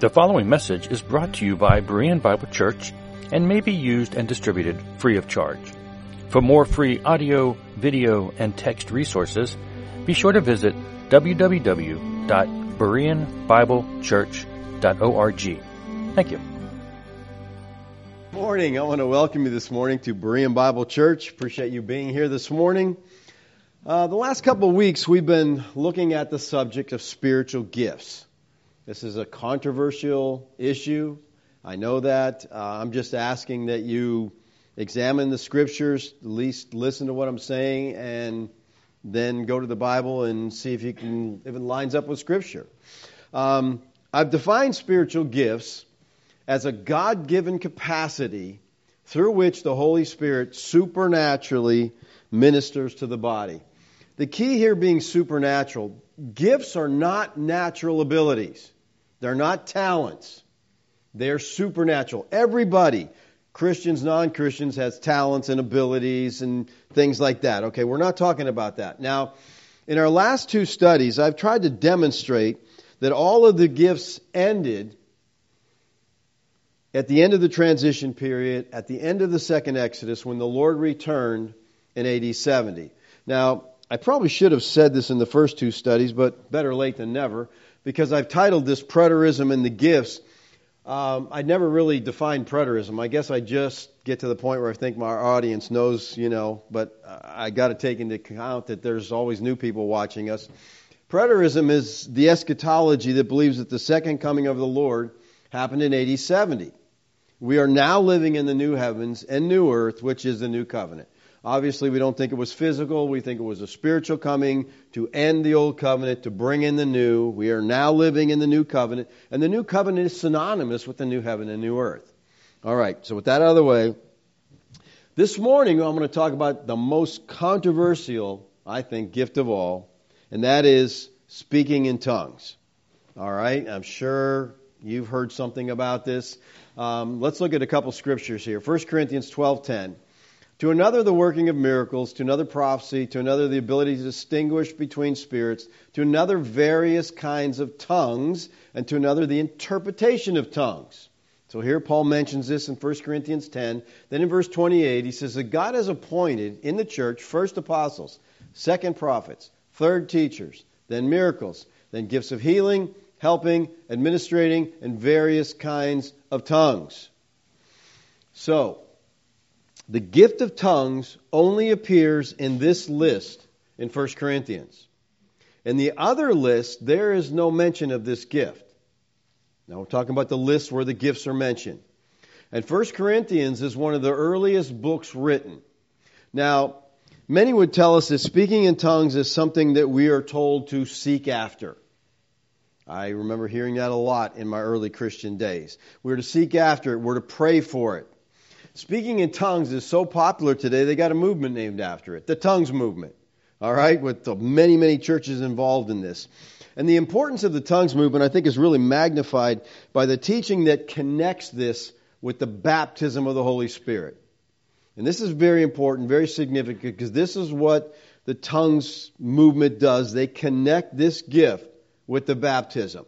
The following message is brought to you by Berean Bible Church and may be used and distributed free of charge. For more free audio, video, and text resources, be sure to visit www.bereanbiblechurch.org. Thank you. Morning. I want to welcome you this morning to Berean Bible Church. Appreciate you being here this morning. Uh, the last couple of weeks, we've been looking at the subject of spiritual gifts. This is a controversial issue. I know that. Uh, I'm just asking that you examine the scriptures, at least listen to what I'm saying, and then go to the Bible and see if you can if it lines up with scripture. Um, I've defined spiritual gifts as a God-given capacity through which the Holy Spirit supernaturally ministers to the body. The key here being supernatural, gifts are not natural abilities. They're not talents. They're supernatural. Everybody, Christians, non Christians, has talents and abilities and things like that. Okay, we're not talking about that. Now, in our last two studies, I've tried to demonstrate that all of the gifts ended at the end of the transition period, at the end of the second Exodus, when the Lord returned in AD 70. Now, I probably should have said this in the first two studies, but better late than never because I've titled this Preterism and the Gifts. Um, I never really defined preterism. I guess I just get to the point where I think my audience knows, you know, but I got to take into account that there's always new people watching us. Preterism is the eschatology that believes that the second coming of the Lord happened in AD 70. We are now living in the new heavens and new earth, which is the new covenant. Obviously, we don't think it was physical. We think it was a spiritual coming to end the old covenant, to bring in the new. We are now living in the new covenant, and the new covenant is synonymous with the new heaven and new earth. All right, so with that out of the way, this morning I'm going to talk about the most controversial, I think, gift of all, and that is speaking in tongues. All right, I'm sure you've heard something about this. Um, let's look at a couple scriptures here. 1 Corinthians 12:10. To another, the working of miracles. To another, prophecy. To another, the ability to distinguish between spirits. To another, various kinds of tongues. And to another, the interpretation of tongues. So here Paul mentions this in 1 Corinthians 10. Then in verse 28, he says that God has appointed in the church first apostles, second prophets, third teachers, then miracles, then gifts of healing, helping, administrating, and various kinds of tongues. So, the gift of tongues only appears in this list in 1 Corinthians. In the other list, there is no mention of this gift. Now we're talking about the list where the gifts are mentioned. And 1 Corinthians is one of the earliest books written. Now, many would tell us that speaking in tongues is something that we are told to seek after. I remember hearing that a lot in my early Christian days. We're to seek after it, we're to pray for it. Speaking in tongues is so popular today, they got a movement named after it, the tongues movement. All right, with many, many churches involved in this. And the importance of the tongues movement, I think, is really magnified by the teaching that connects this with the baptism of the Holy Spirit. And this is very important, very significant, because this is what the tongues movement does. They connect this gift with the baptism.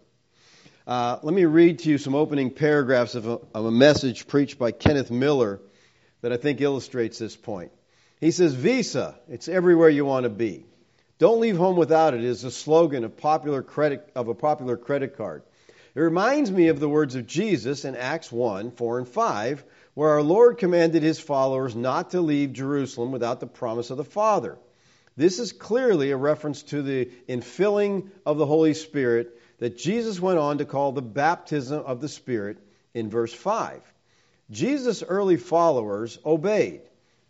Uh, let me read to you some opening paragraphs of a, of a message preached by Kenneth Miller that I think illustrates this point. He says, Visa, it's everywhere you want to be. Don't leave home without it is a slogan of, popular credit, of a popular credit card. It reminds me of the words of Jesus in Acts 1, 4, and 5, where our Lord commanded his followers not to leave Jerusalem without the promise of the Father. This is clearly a reference to the infilling of the Holy Spirit that Jesus went on to call the baptism of the Spirit in verse 5. Jesus' early followers obeyed.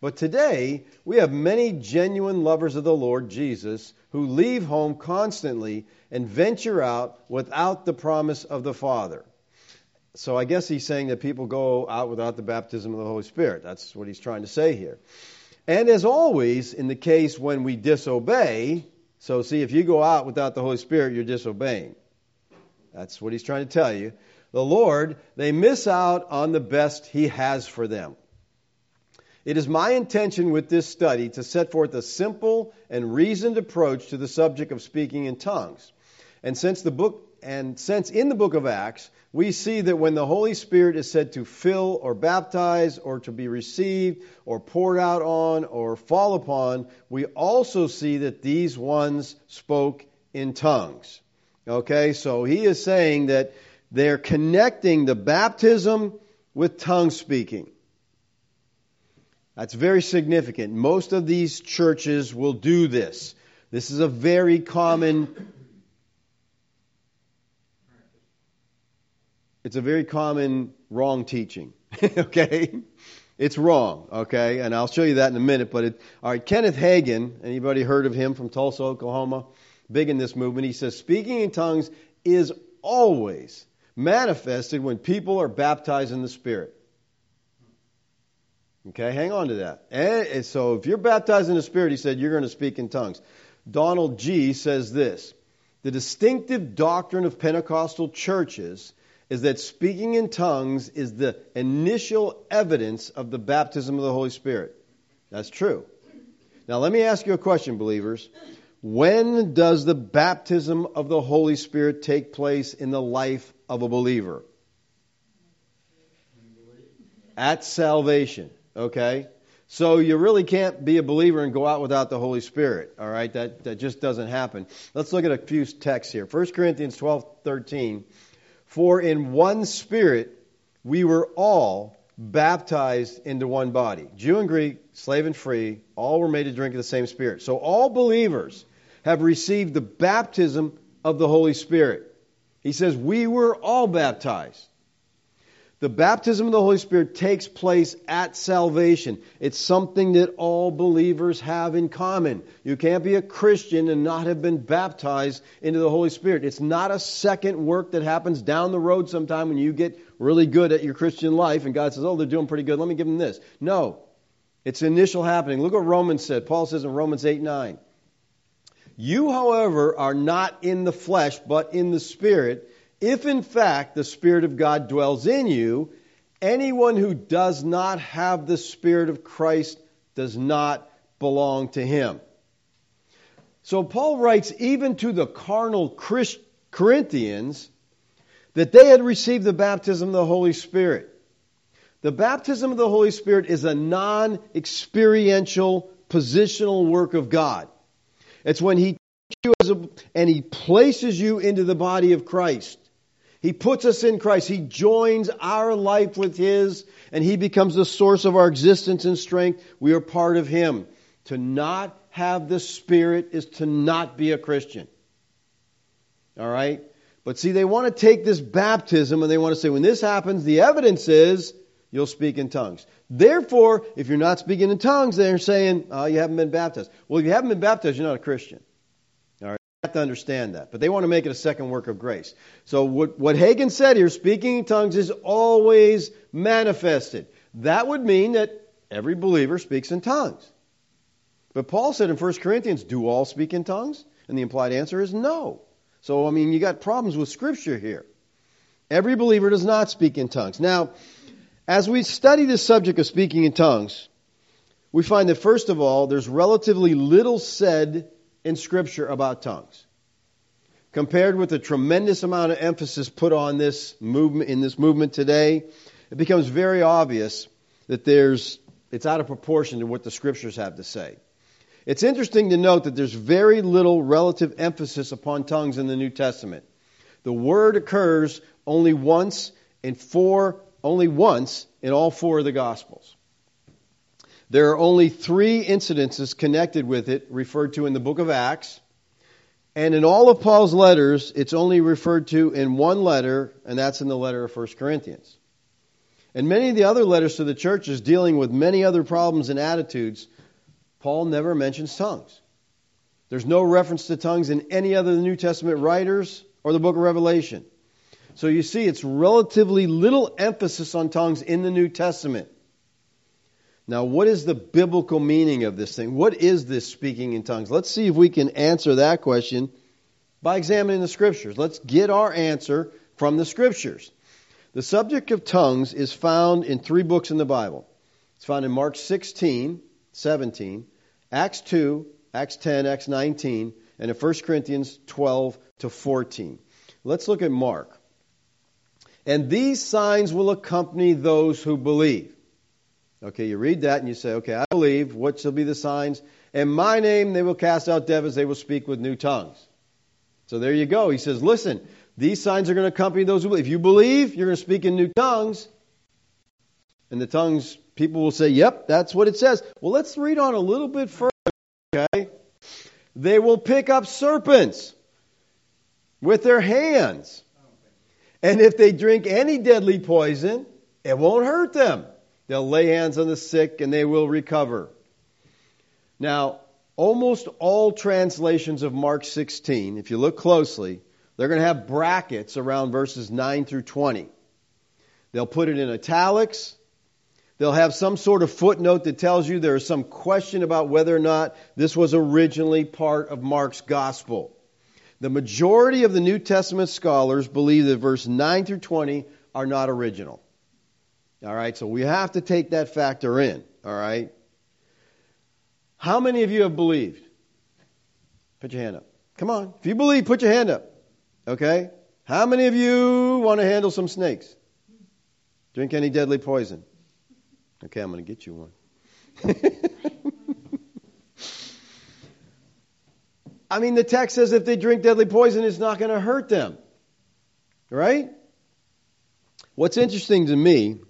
But today, we have many genuine lovers of the Lord Jesus who leave home constantly and venture out without the promise of the Father. So I guess he's saying that people go out without the baptism of the Holy Spirit. That's what he's trying to say here. And as always, in the case when we disobey, so see, if you go out without the Holy Spirit, you're disobeying. That's what he's trying to tell you. The Lord, they miss out on the best he has for them. It is my intention with this study to set forth a simple and reasoned approach to the subject of speaking in tongues. And since the book and since in the book of Acts, we see that when the Holy Spirit is said to fill or baptize or to be received or poured out on or fall upon, we also see that these ones spoke in tongues. Okay, so he is saying that they're connecting the baptism with tongue speaking. That's very significant. Most of these churches will do this. This is a very common it's a very common wrong teaching. okay? It's wrong, okay? And I'll show you that in a minute, but it, all right, Kenneth Hagin, anybody heard of him from Tulsa, Oklahoma? Big in this movement. He says speaking in tongues is always manifested when people are baptized in the Spirit. Okay, hang on to that. And so if you're baptized in the Spirit, he said, you're going to speak in tongues. Donald Gee says this The distinctive doctrine of Pentecostal churches is that speaking in tongues is the initial evidence of the baptism of the Holy Spirit. That's true. Now, let me ask you a question, believers. When does the baptism of the Holy Spirit take place in the life of a believer? At salvation. Okay? So you really can't be a believer and go out without the Holy Spirit. All right? That, that just doesn't happen. Let's look at a few texts here. 1 Corinthians 12 13. For in one Spirit we were all baptized into one body. Jew and Greek, slave and free, all were made to drink of the same Spirit. So all believers have received the baptism of the Holy Spirit. He says, We were all baptized. The baptism of the Holy Spirit takes place at salvation. It's something that all believers have in common. You can't be a Christian and not have been baptized into the Holy Spirit. It's not a second work that happens down the road sometime when you get really good at your Christian life and God says, Oh, they're doing pretty good. Let me give them this. No. It's initial happening. Look what Romans said. Paul says in Romans 8 9. You, however, are not in the flesh, but in the Spirit if in fact the Spirit of God dwells in you, anyone who does not have the Spirit of Christ does not belong to him. So Paul writes even to the carnal Christ- Corinthians that they had received the baptism of the Holy Spirit. The baptism of the Holy Spirit is a non experiential positional work of God. It's when He you a, and He places you into the body of Christ. He puts us in Christ. He joins our life with His, and He becomes the source of our existence and strength. We are part of Him. To not have the Spirit is to not be a Christian. All right? But see, they want to take this baptism and they want to say, when this happens, the evidence is you'll speak in tongues. Therefore, if you're not speaking in tongues, they're saying, oh, you haven't been baptized. Well, if you haven't been baptized, you're not a Christian All right? You have to understand that. But they want to make it a second work of grace. So what, what Hagin said here, speaking in tongues is always manifested. That would mean that every believer speaks in tongues. But Paul said in 1 Corinthians, do all speak in tongues? And the implied answer is no. So, I mean, you got problems with Scripture here. Every believer does not speak in tongues. Now, as we study the subject of speaking in tongues, we find that first of all, there's relatively little said in Scripture about tongues. Compared with the tremendous amount of emphasis put on this movement in this movement today, it becomes very obvious that there's it's out of proportion to what the scriptures have to say. It's interesting to note that there's very little relative emphasis upon tongues in the New Testament. The word occurs only once in four only once in all four of the gospels. There are only three incidences connected with it referred to in the book of Acts. And in all of Paul's letters, it's only referred to in one letter, and that's in the letter of 1 Corinthians. And many of the other letters to the churches dealing with many other problems and attitudes, Paul never mentions tongues. There's no reference to tongues in any other New Testament writers or the book of Revelation. So you see, it's relatively little emphasis on tongues in the New Testament. Now, what is the biblical meaning of this thing? What is this speaking in tongues? Let's see if we can answer that question by examining the scriptures. Let's get our answer from the scriptures. The subject of tongues is found in three books in the Bible. It's found in Mark 16, 17, Acts 2, Acts 10, Acts 19, and in 1 Corinthians 12 to 14. Let's look at Mark. And these signs will accompany those who believe. Okay, you read that and you say, okay, I believe. What shall be the signs? In my name they will cast out devils, they will speak with new tongues. So there you go. He says, listen, these signs are going to accompany those who believe. If you believe, you're going to speak in new tongues. And the tongues, people will say, yep, that's what it says. Well, let's read on a little bit further, okay? They will pick up serpents with their hands. And if they drink any deadly poison, it won't hurt them. They'll lay hands on the sick and they will recover. Now, almost all translations of Mark 16, if you look closely, they're going to have brackets around verses 9 through 20. They'll put it in italics. They'll have some sort of footnote that tells you there is some question about whether or not this was originally part of Mark's gospel. The majority of the New Testament scholars believe that verse 9 through 20 are not original. All right, so we have to take that factor in. All right. How many of you have believed? Put your hand up. Come on. If you believe, put your hand up. Okay? How many of you want to handle some snakes? Drink any deadly poison? Okay, I'm going to get you one. I mean, the text says if they drink deadly poison, it's not going to hurt them. Right? What's interesting to me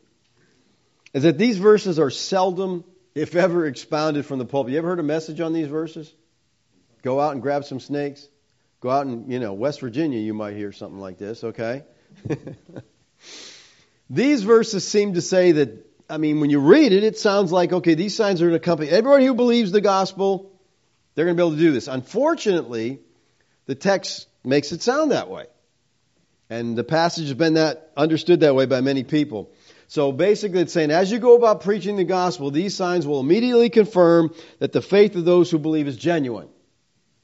is that these verses are seldom, if ever, expounded from the pulpit. You ever heard a message on these verses? Go out and grab some snakes. Go out in, you know, West Virginia, you might hear something like this, okay? these verses seem to say that, I mean, when you read it, it sounds like, okay, these signs are going to accompany everybody who believes the gospel, they're going to be able to do this. Unfortunately, the text makes it sound that way. And the passage has been that understood that way by many people. So basically, it's saying as you go about preaching the gospel, these signs will immediately confirm that the faith of those who believe is genuine.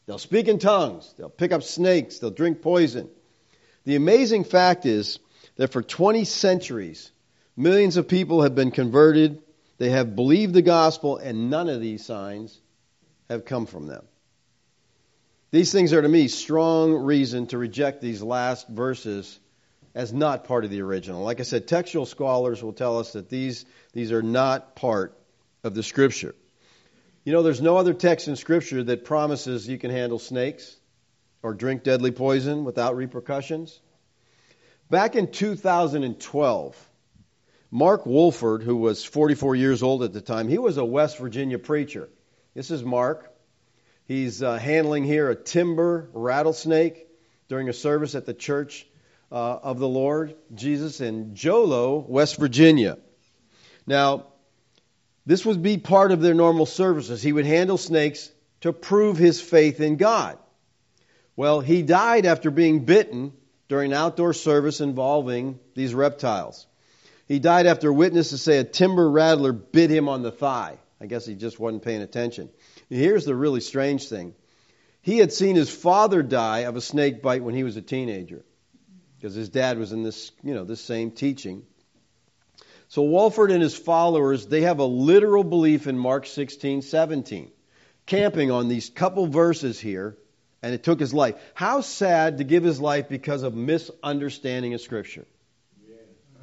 They'll speak in tongues, they'll pick up snakes, they'll drink poison. The amazing fact is that for 20 centuries, millions of people have been converted, they have believed the gospel, and none of these signs have come from them. These things are to me strong reason to reject these last verses as not part of the original. Like I said, textual scholars will tell us that these, these are not part of the Scripture. You know, there's no other text in Scripture that promises you can handle snakes or drink deadly poison without repercussions. Back in 2012, Mark Wolford, who was 44 years old at the time, he was a West Virginia preacher. This is Mark. He's uh, handling here a timber rattlesnake during a service at the church uh, of the Lord Jesus in Jolo, West Virginia. Now, this would be part of their normal services. He would handle snakes to prove his faith in God. Well, he died after being bitten during an outdoor service involving these reptiles. He died after witnesses say a timber rattler bit him on the thigh. I guess he just wasn't paying attention. Here's the really strange thing. He had seen his father die of a snake bite when he was a teenager because his dad was in this, you know, this same teaching. So Wolford and his followers, they have a literal belief in Mark 16, 17, camping on these couple verses here, and it took his life. How sad to give his life because of misunderstanding of Scripture.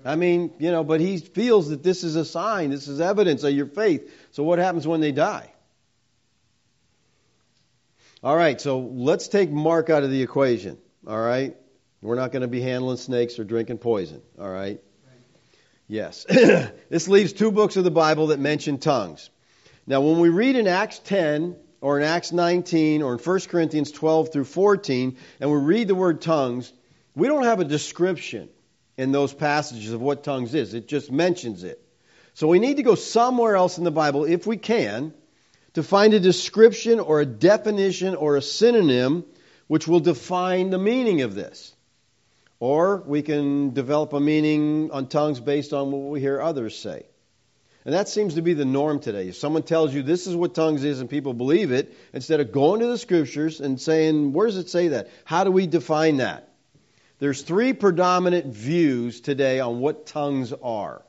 I mean, you know, but he feels that this is a sign, this is evidence of your faith. So what happens when they die? All right, so let's take Mark out of the equation. All right? We're not going to be handling snakes or drinking poison, all right? Yes. this leaves two books of the Bible that mention tongues. Now, when we read in Acts 10 or in Acts 19 or in 1 Corinthians 12 through 14 and we read the word tongues, we don't have a description in those passages of what tongues is. It just mentions it. So we need to go somewhere else in the Bible, if we can, to find a description or a definition or a synonym which will define the meaning of this. Or we can develop a meaning on tongues based on what we hear others say. And that seems to be the norm today. If someone tells you this is what tongues is and people believe it, instead of going to the scriptures and saying, where does it say that? How do we define that? There's three predominant views today on what tongues are.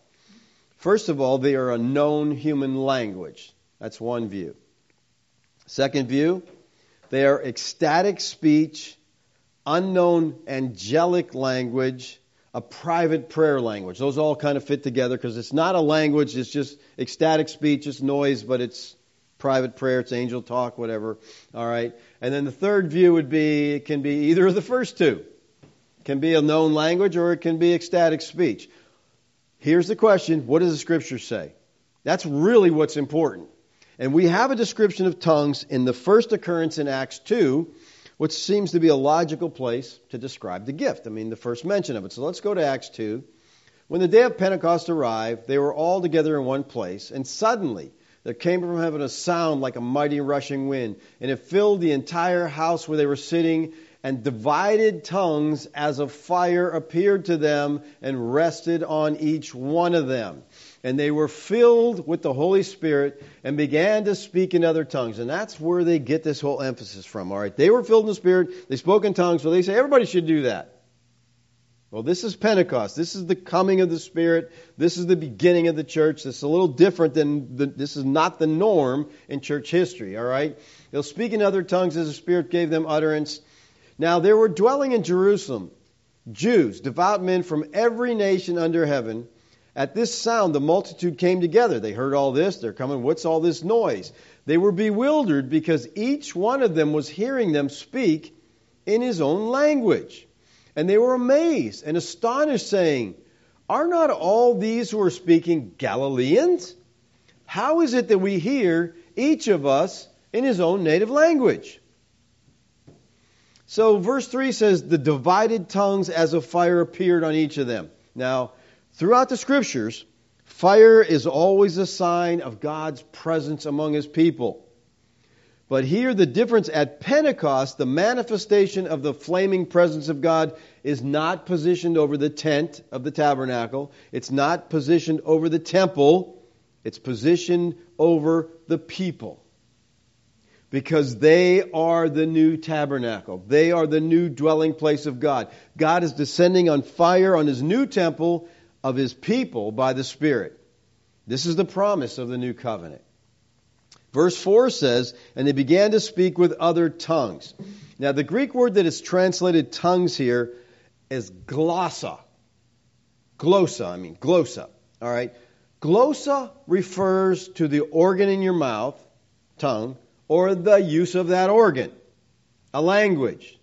First of all, they are a known human language. That's one view. Second view, they are ecstatic speech unknown angelic language, a private prayer language. Those all kind of fit together because it's not a language, it's just ecstatic speech, it's noise, but it's private prayer, it's angel talk, whatever. All right. And then the third view would be it can be either of the first two. Can be a known language or it can be ecstatic speech. Here's the question what does the scripture say? That's really what's important. And we have a description of tongues in the first occurrence in Acts 2, which seems to be a logical place to describe the gift. I mean, the first mention of it. So let's go to Acts 2. When the day of Pentecost arrived, they were all together in one place, and suddenly there came from heaven a sound like a mighty rushing wind, and it filled the entire house where they were sitting, and divided tongues as of fire appeared to them and rested on each one of them. And they were filled with the Holy Spirit and began to speak in other tongues. And that's where they get this whole emphasis from, all right? They were filled in the Spirit, they spoke in tongues, so they say everybody should do that. Well, this is Pentecost. This is the coming of the Spirit. This is the beginning of the church. This is a little different than the, this is not the norm in church history, all right? They'll speak in other tongues as the Spirit gave them utterance. Now, there were dwelling in Jerusalem Jews, devout men from every nation under heaven. At this sound, the multitude came together. They heard all this. They're coming. What's all this noise? They were bewildered because each one of them was hearing them speak in his own language. And they were amazed and astonished, saying, Are not all these who are speaking Galileans? How is it that we hear each of us in his own native language? So, verse 3 says, The divided tongues as of fire appeared on each of them. Now, throughout the scriptures, fire is always a sign of God's presence among his people. But here, the difference at Pentecost, the manifestation of the flaming presence of God is not positioned over the tent of the tabernacle. It's not positioned over the temple. It's positioned over the people. Because they are the new tabernacle. They are the new dwelling place of God. God is descending on fire on his new temple of his people by the Spirit. This is the promise of the new covenant. Verse 4 says, And they began to speak with other tongues. Now, the Greek word that is translated tongues here is glossa. Glossa, I mean, glossa. All right? Glossa refers to the organ in your mouth, tongue, or the use of that organ, a language.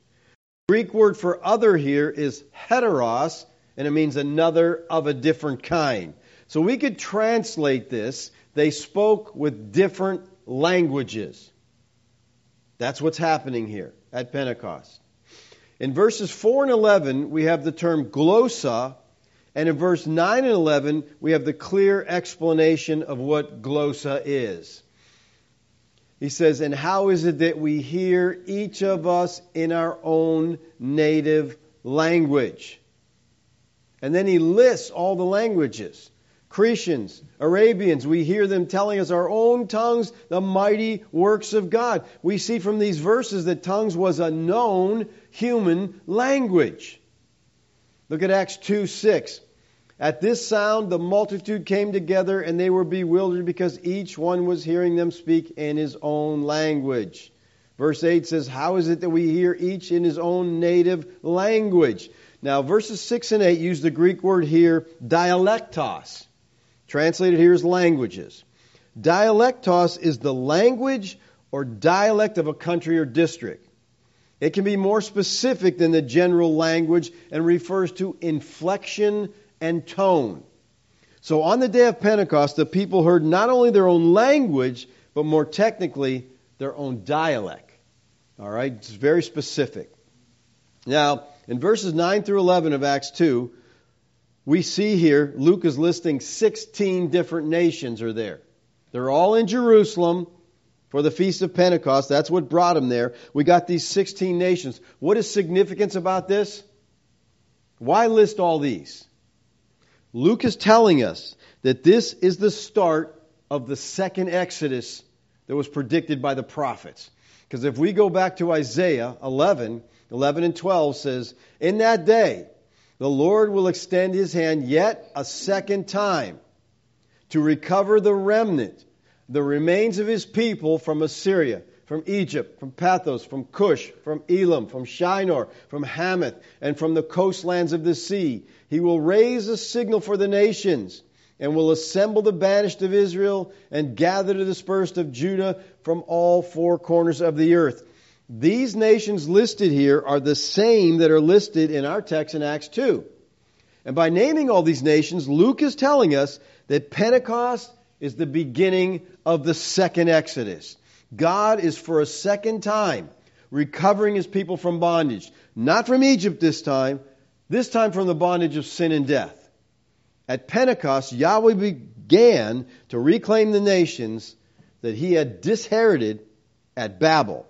The Greek word for other here is heteros, and it means another of a different kind. So we could translate this. They spoke with different languages. That's what's happening here at Pentecost. In verses 4 and 11, we have the term glossa, and in verse 9 and 11, we have the clear explanation of what glossa is. He says, And how is it that we hear each of us in our own native language? And then he lists all the languages. Cretians, Arabians, we hear them telling us our own tongues, the mighty works of God. We see from these verses that tongues was a known human language. Look at Acts 2 6. At this sound, the multitude came together and they were bewildered because each one was hearing them speak in his own language. Verse 8 says, How is it that we hear each in his own native language? Now, verses 6 and 8 use the Greek word here, dialectos. Translated here as languages. Dialectos is the language or dialect of a country or district. It can be more specific than the general language and refers to inflection and tone. So on the day of Pentecost, the people heard not only their own language, but more technically, their own dialect. All right? It's very specific. Now, in verses 9 through 11 of Acts 2, we see here Luke is listing 16 different nations are there. They're all in Jerusalem for the Feast of Pentecost. That's what brought them there. We got these 16 nations. What is significance about this? Why list all these? Luke is telling us that this is the start of the second Exodus that was predicted by the prophets. Because if we go back to Isaiah 11, 11 and 12 says, In that day, the Lord will extend his hand yet a second time to recover the remnant, the remains of his people from Assyria. From Egypt, from Pathros, from Cush, from Elam, from Shinar, from Hamath, and from the coastlands of the sea. He will raise a signal for the nations and will assemble the banished of Israel and gather the dispersed of Judah from all four corners of the earth. These nations listed here are the same that are listed in our text in Acts 2. And by naming all these nations, Luke is telling us that Pentecost is the beginning of the second Exodus. God is for a second time recovering his people from bondage. Not from Egypt this time, this time from the bondage of sin and death. At Pentecost, Yahweh began to reclaim the nations that he had disherited at Babel.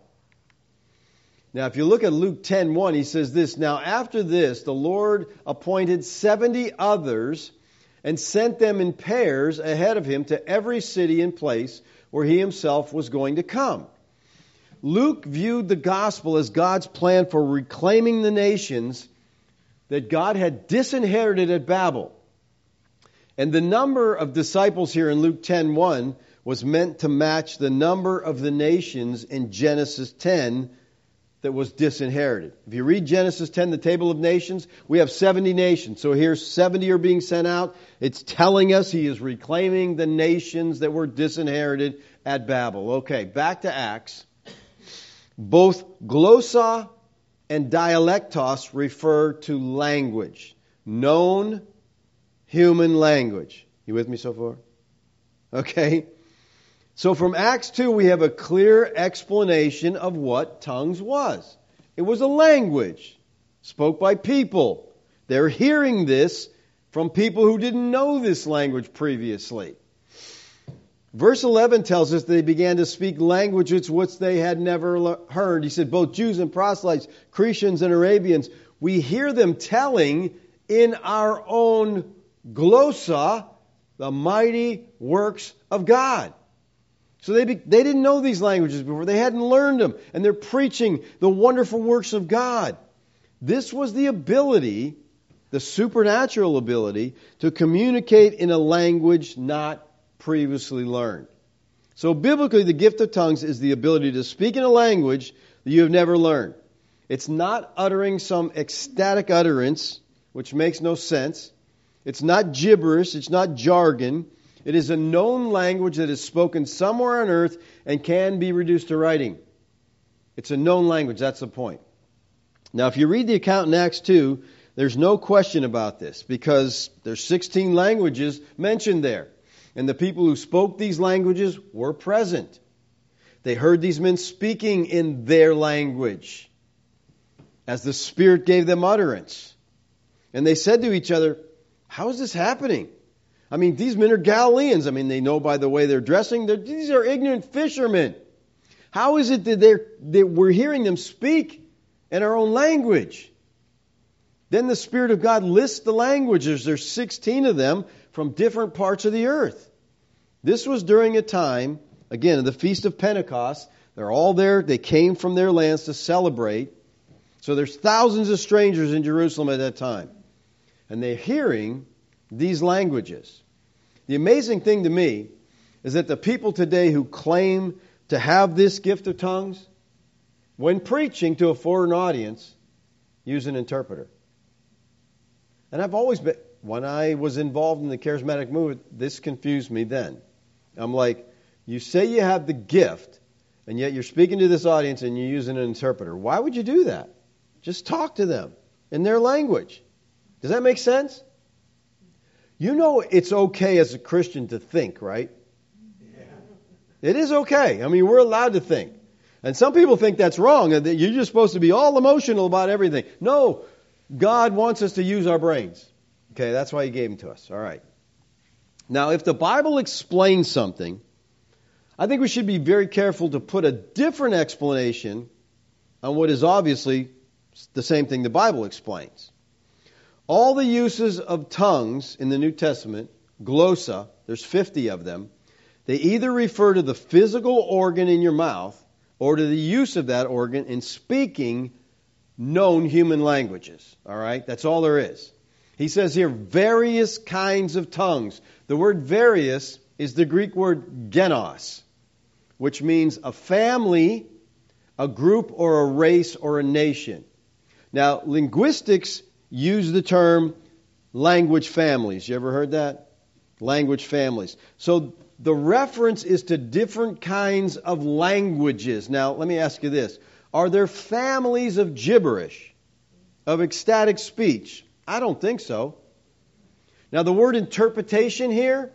Now, if you look at Luke 10:1, he says this, "Now after this, the Lord appointed 70 others and sent them in pairs ahead of him to every city and place where he himself was going to come." Luke viewed the gospel as God's plan for reclaiming the nations that God had disinherited at Babel. And the number of disciples here in Luke 10:1 was meant to match the number of the nations in Genesis 10 that was disinherited. If you read Genesis 10, the table of nations, we have 70 nations. So here 70 are being sent out. It's telling us he is reclaiming the nations that were disinherited at Babel. Okay, back to Acts. Both glossa and dialectos refer to language, known human language. You with me so far? Okay. So from Acts 2, we have a clear explanation of what tongues was. It was a language spoke by people. They're hearing this from people who didn't know this language previously. Verse 11 tells us they began to speak languages which they had never heard. He said, both Jews and proselytes, Cretians and Arabians, we hear them telling in our own glossa the mighty works of God. So they, be, they didn't know these languages before. They hadn't learned them. And they're preaching the wonderful works of God. This was the ability, the supernatural ability, to communicate in a language not previously learned. So biblically, the gift of tongues is the ability to speak in a language that you have never learned. It's not uttering some ecstatic utterance, which makes no sense. It's not gibberish. It's not jargon. It is a known language that is spoken somewhere on earth and can be reduced to writing. It's a known language. That's the point. Now, if you read the account in Acts 2, there's no question about this because there's 16 languages mentioned there. And the people who spoke these languages were present. They heard these men speaking in their language as the Spirit gave them utterance. And they said to each other, How is this happening? I mean, these men are Galileans. I mean, they know by the way they're dressing. They're, these are ignorant fishermen. How is it that, they're, that we're hearing them speak in our own language? Then the Spirit of God lists the languages. There's 16 of them from different parts of the earth. This was during a time, again, of the Feast of Pentecost. They're all there. They came from their lands to celebrate. So there's thousands of strangers in Jerusalem at that time. And they're hearing these languages. The amazing thing to me is that the people today who claim to have this gift of tongues, when preaching to a foreign audience, use an interpreter. And I've always been, when I was involved in the charismatic movement, this confused me then. I'm like, you say you have the gift, and yet you're speaking to this audience and you're using an interpreter. Why would you do that? Just talk to them in their language. Does that make sense? You know it's okay as a Christian to think, right? Yeah. It is okay. I mean, we're allowed to think. And some people think that's wrong, and that you're just supposed to be all emotional about everything. No, God wants us to use our brains. Okay, that's why He gave them to us. All right. Now, if the Bible explains something, I think we should be very careful to put a different explanation on what is obviously the same thing the Bible explains. All the uses of tongues in the New Testament, glossa, there's 50 of them, they either refer to the physical organ in your mouth or to the use of that organ in speaking known human languages. All right? That's all there is. He says here various kinds of tongues. The word various is the Greek word genos. which means a family, a group, or a race or a nation. Now, linguistics use the term language families. You ever heard that? Language families. So the reference is to different kinds of languages. Now, let me ask you this Are there families of gibberish, of ecstatic speech? I don't think so. Now, the word interpretation here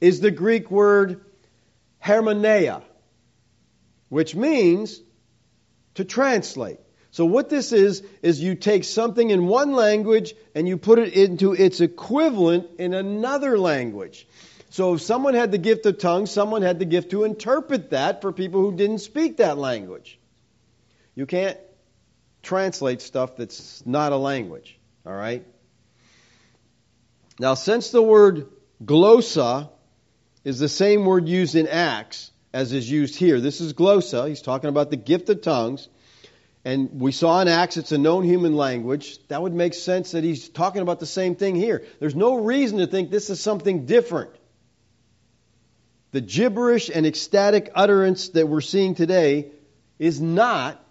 is the Greek word hermeneia, which means to translate. So what this is, is you take something in one language and you put it into its equivalent in another language. So if someone had the gift of tongues, someone had the gift to interpret that for people who didn't speak that language. You can't translate stuff that's not a language, all right? Now, since the word glossa is the same word used in Acts as is used here, this is glossa. He's talking about the gift of tongues. And we saw in Acts it's a known human language. That would make sense that he's talking about the same thing here. There's no reason to think this is something different. The gibberish and ecstatic utterance that we're seeing today is not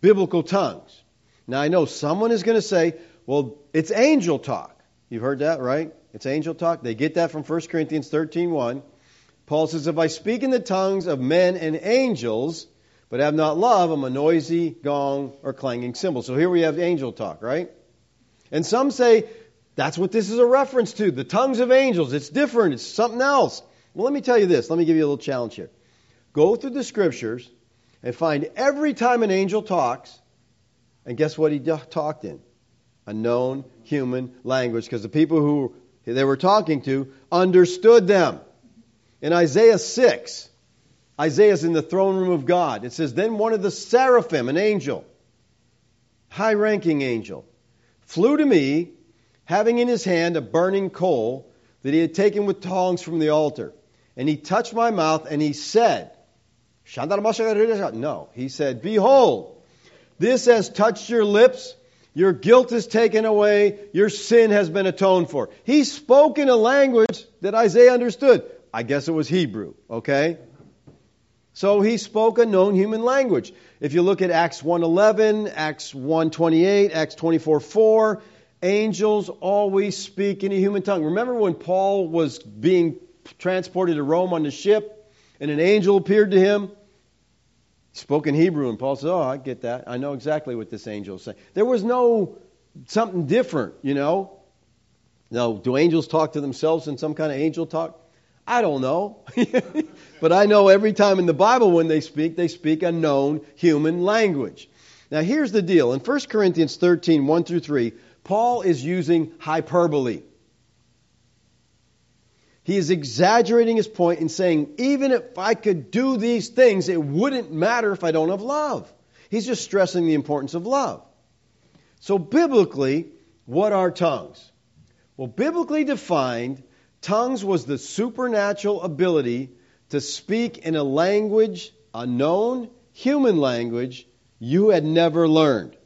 biblical tongues. Now I know someone is going to say, well, it's angel talk. You've heard that, right? It's angel talk. They get that from 1 Corinthians 13:1. Paul says, if I speak in the tongues of men and angels, but have not love, I'm a noisy gong or clanging cymbal. So here we have angel talk, right? And some say that's what this is a reference to the tongues of angels. It's different, it's something else. Well, let me tell you this. Let me give you a little challenge here. Go through the scriptures and find every time an angel talks, and guess what he talked in? A known human language, because the people who they were talking to understood them. In Isaiah 6, Isaiah's in the throne room of God. It says, Then one of the seraphim, an angel, high ranking angel, flew to me, having in his hand a burning coal that he had taken with tongs from the altar. And he touched my mouth and he said, No, he said, Behold, this has touched your lips. Your guilt is taken away. Your sin has been atoned for. He spoke in a language that Isaiah understood. I guess it was Hebrew, okay? So he spoke a known human language. If you look at Acts 1:11, Acts 1:28, Acts 24:4, angels always speak in a human tongue. Remember when Paul was being transported to Rome on the ship and an angel appeared to him? He spoke in Hebrew and Paul said, "Oh, I get that. I know exactly what this angel is saying." There was no something different, you know. Now, do angels talk to themselves in some kind of angel talk? I don't know. but I know every time in the Bible when they speak, they speak a known human language. Now here's the deal. In 1 Corinthians 13, 1 through 3, Paul is using hyperbole. He is exaggerating his point and saying, even if I could do these things, it wouldn't matter if I don't have love. He's just stressing the importance of love. So, biblically, what are tongues? Well, biblically defined, Tongues was the supernatural ability to speak in a language, a known human language, you had never learned.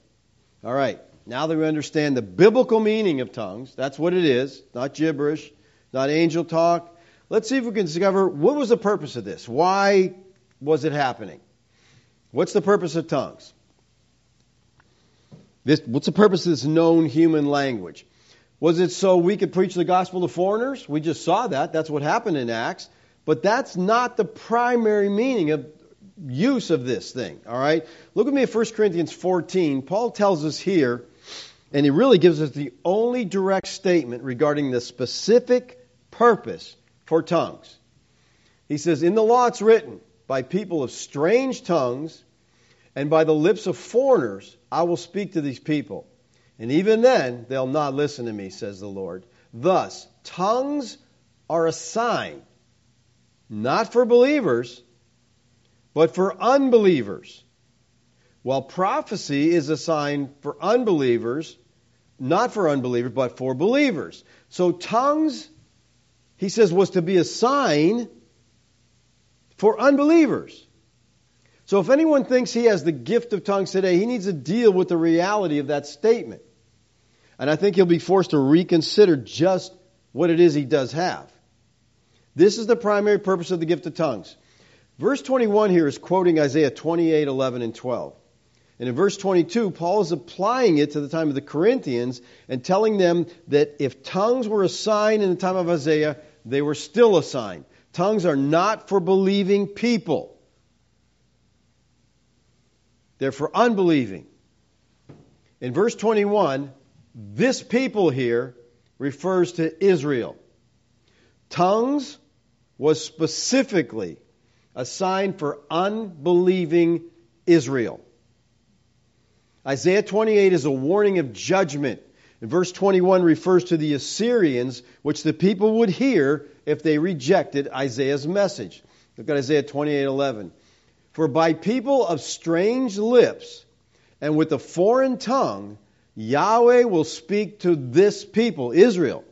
All right, now that we understand the biblical meaning of tongues, that's what it is, not gibberish, not angel talk. Let's see if we can discover what was the purpose of this? Why was it happening? What's the purpose of tongues? This, what's the purpose of this known human language? Was it so we could preach the gospel to foreigners? We just saw that. That's what happened in Acts. But that's not the primary meaning of use of this thing. All right? Look with me at 1 Corinthians 14. Paul tells us here, and he really gives us the only direct statement regarding the specific purpose for tongues. He says, In the law it's written, by people of strange tongues and by the lips of foreigners, I will speak to these people. And even then, they'll not listen to me, says the Lord. Thus, tongues are a sign, not for believers, but for unbelievers. While prophecy is a sign for unbelievers, not for unbelievers, but for believers. So tongues, he says, was to be a sign for unbelievers. So if anyone thinks he has the gift of tongues today, he needs to deal with the reality of that statement. And I think he'll be forced to reconsider just what it is he does have. This is the primary purpose of the gift of tongues. Verse 21 here is quoting Isaiah 28, 11, and 12. And in verse 22, Paul is applying it to the time of the Corinthians and telling them that if tongues were a sign in the time of Isaiah, they were still a sign. Tongues are not for believing people, they're for unbelieving. In verse 21, this people here refers to Israel. Tongues was specifically a sign for unbelieving Israel. Isaiah 28 is a warning of judgment. And verse 21 refers to the Assyrians, which the people would hear if they rejected Isaiah's message. Look at Isaiah 28:11. For by people of strange lips and with a foreign tongue, Yahweh will speak to this people, Israel.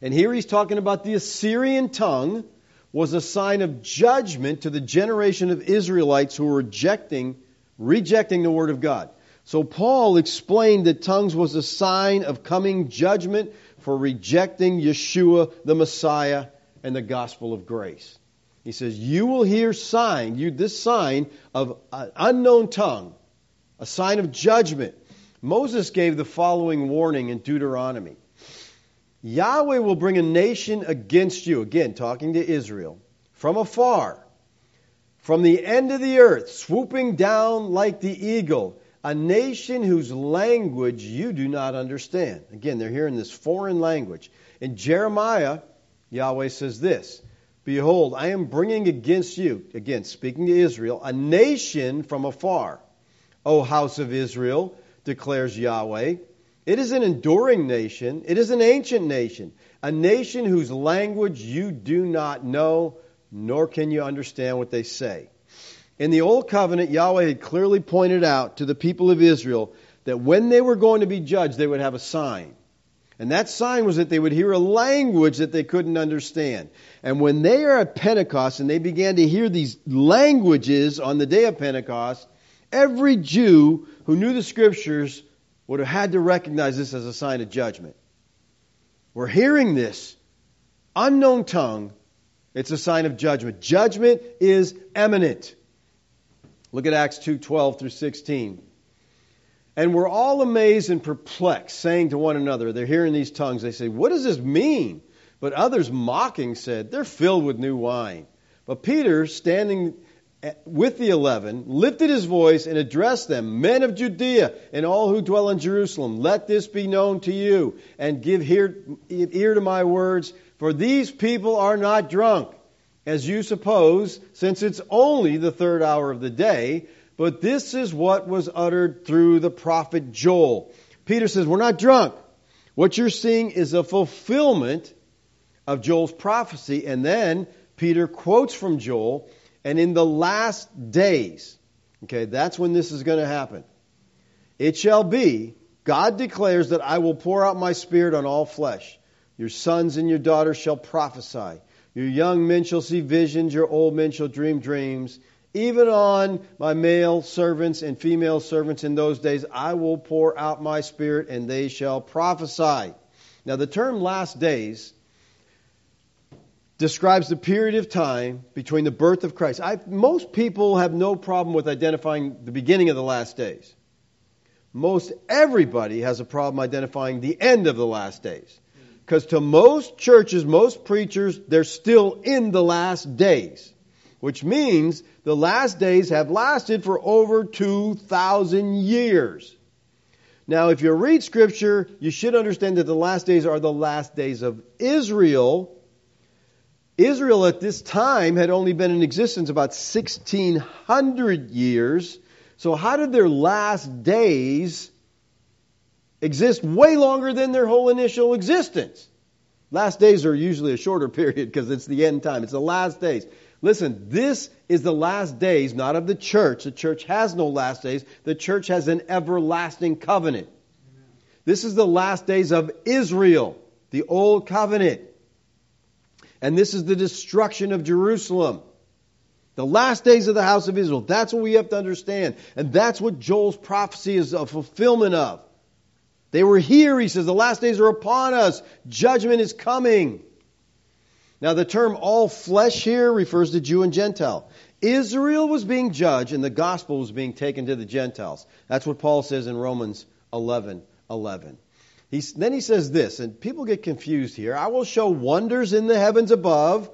And here he's talking about the Assyrian tongue was a sign of judgment to the generation of Israelites who were rejecting, rejecting the Word of God. So Paul explained that tongues was a sign of coming judgment for rejecting Yeshua, the Messiah, and the gospel of grace. He says, You will hear sign, you this sign of an unknown tongue, a sign of judgment. Moses gave the following warning in Deuteronomy. Yahweh will bring a nation against you, again, talking to Israel, from afar, from the end of the earth, swooping down like the eagle, a nation whose language you do not understand. Again, they're hearing this foreign language. In Jeremiah, Yahweh says this Behold, I am bringing against you, again, speaking to Israel, a nation from afar. O house of Israel, declares Yahweh. It is an enduring nation. It is an ancient nation, a nation whose language you do not know, nor can you understand what they say. In the Old Covenant, Yahweh had clearly pointed out to the people of Israel that when they were going to be judged, they would have a sign. And that sign was that they would hear a language that they couldn't understand. And when they are at Pentecost and they began to hear these languages on the day of Pentecost, every Jew who knew the scriptures would have had to recognize this as a sign of judgment. We're hearing this unknown tongue. It's a sign of judgment. Judgment is imminent. Look at Acts 2 12 through 16. And we're all amazed and perplexed, saying to one another, they're hearing these tongues, they say, What does this mean? But others mocking said, They're filled with new wine. But Peter, standing with the eleven, lifted his voice and addressed them, Men of Judea and all who dwell in Jerusalem, let this be known to you, and give ear, to my words, for these people are not drunk, as you suppose, since it's only the third hour of the day, but this is what was uttered through the prophet Joel. Peter says, We're not drunk. What you're seeing is a fulfillment of Joel's prophecy, and then Peter quotes from Joel and in the last days, okay, that's when this is going to happen. It shall be, God declares that I will pour out my spirit on all flesh. Your sons and your daughters shall prophesy. Your young men shall see visions, your old men shall dream dreams. Even on my male servants and female servants in those days, I will pour out my spirit and they shall prophesy. Now, the term last days describes the period of time between the birth of Christ. I, most people have no problem with identifying the beginning of the last days. Most everybody has a problem identifying the end of the last days. Because to most churches, most preachers, they're still in the last days. Which means the last days have lasted for over 2,000 years. Now, if you read Scripture, you should understand that the last days are the last days of Israel Israel at this time had only been in existence about 1600 years. So, how did their last days exist way longer than their whole initial existence? Last days are usually a shorter period because it's the end time. It's the last days. Listen, this is the last days, not of the church. The church has no last days. The church has an everlasting covenant. This is the last days of Israel, the old covenant. And this is the destruction of Jerusalem. The last days of the house of Israel. That's what we have to understand. And that's what Joel's prophecy is a fulfillment of. They were here, he says. The last days are upon us. Judgment is coming. Now, the term all flesh here refers to Jew and Gentile. Israel was being judged and the gospel was being taken to the Gentiles. That's what Paul says in Romans 11 11. He's, then he says this, and people get confused here. I will show wonders in the heavens above,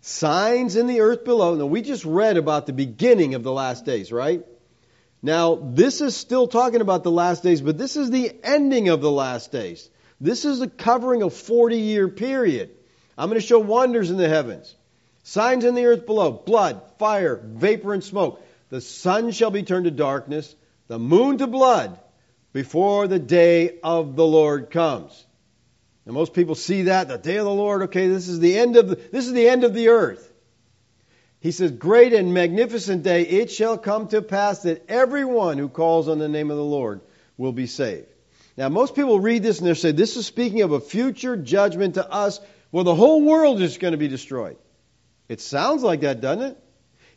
signs in the earth below. Now, we just read about the beginning of the last days, right? Now, this is still talking about the last days, but this is the ending of the last days. This is the covering a 40 year period. I'm going to show wonders in the heavens, signs in the earth below, blood, fire, vapor, and smoke. The sun shall be turned to darkness, the moon to blood, before the day of the Lord comes. And most people see that the day of the Lord. Okay, this is the end of the, this is the end of the earth. He says, "Great and magnificent day! It shall come to pass that everyone who calls on the name of the Lord will be saved." Now, most people read this and they say, "This is speaking of a future judgment to us well, the whole world is going to be destroyed. It sounds like that, doesn't it?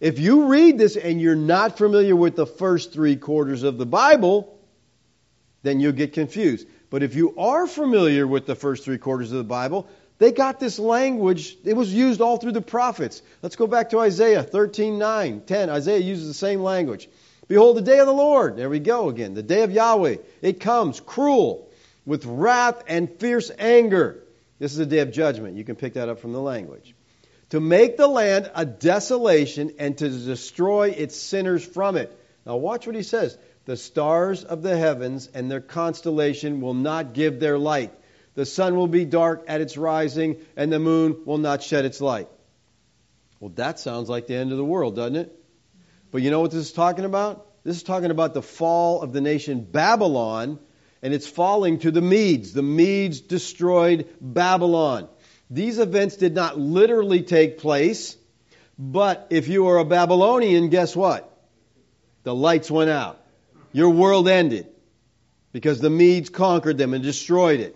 If you read this and you're not familiar with the first three quarters of the Bible, then you'll get confused. But if you are familiar with the first three quarters of the Bible, they got this language. It was used all through the prophets. Let's go back to Isaiah 13, 9, 10. Isaiah uses the same language. Behold, the day of the Lord. There we go again. The day of Yahweh. It comes cruel, with wrath and fierce anger. This is a day of judgment. You can pick that up from the language. To make the land a desolation and to destroy its sinners from it. Now, watch what he says. The stars of the heavens and their constellation will not give their light. The sun will be dark at its rising, and the moon will not shed its light. Well, that sounds like the end of the world, doesn't it? But you know what this is talking about? This is talking about the fall of the nation Babylon and it's falling to the Medes. The Medes destroyed Babylon. These events did not literally take place, but if you were a Babylonian, guess what? The lights went out. Your world ended because the Medes conquered them and destroyed it.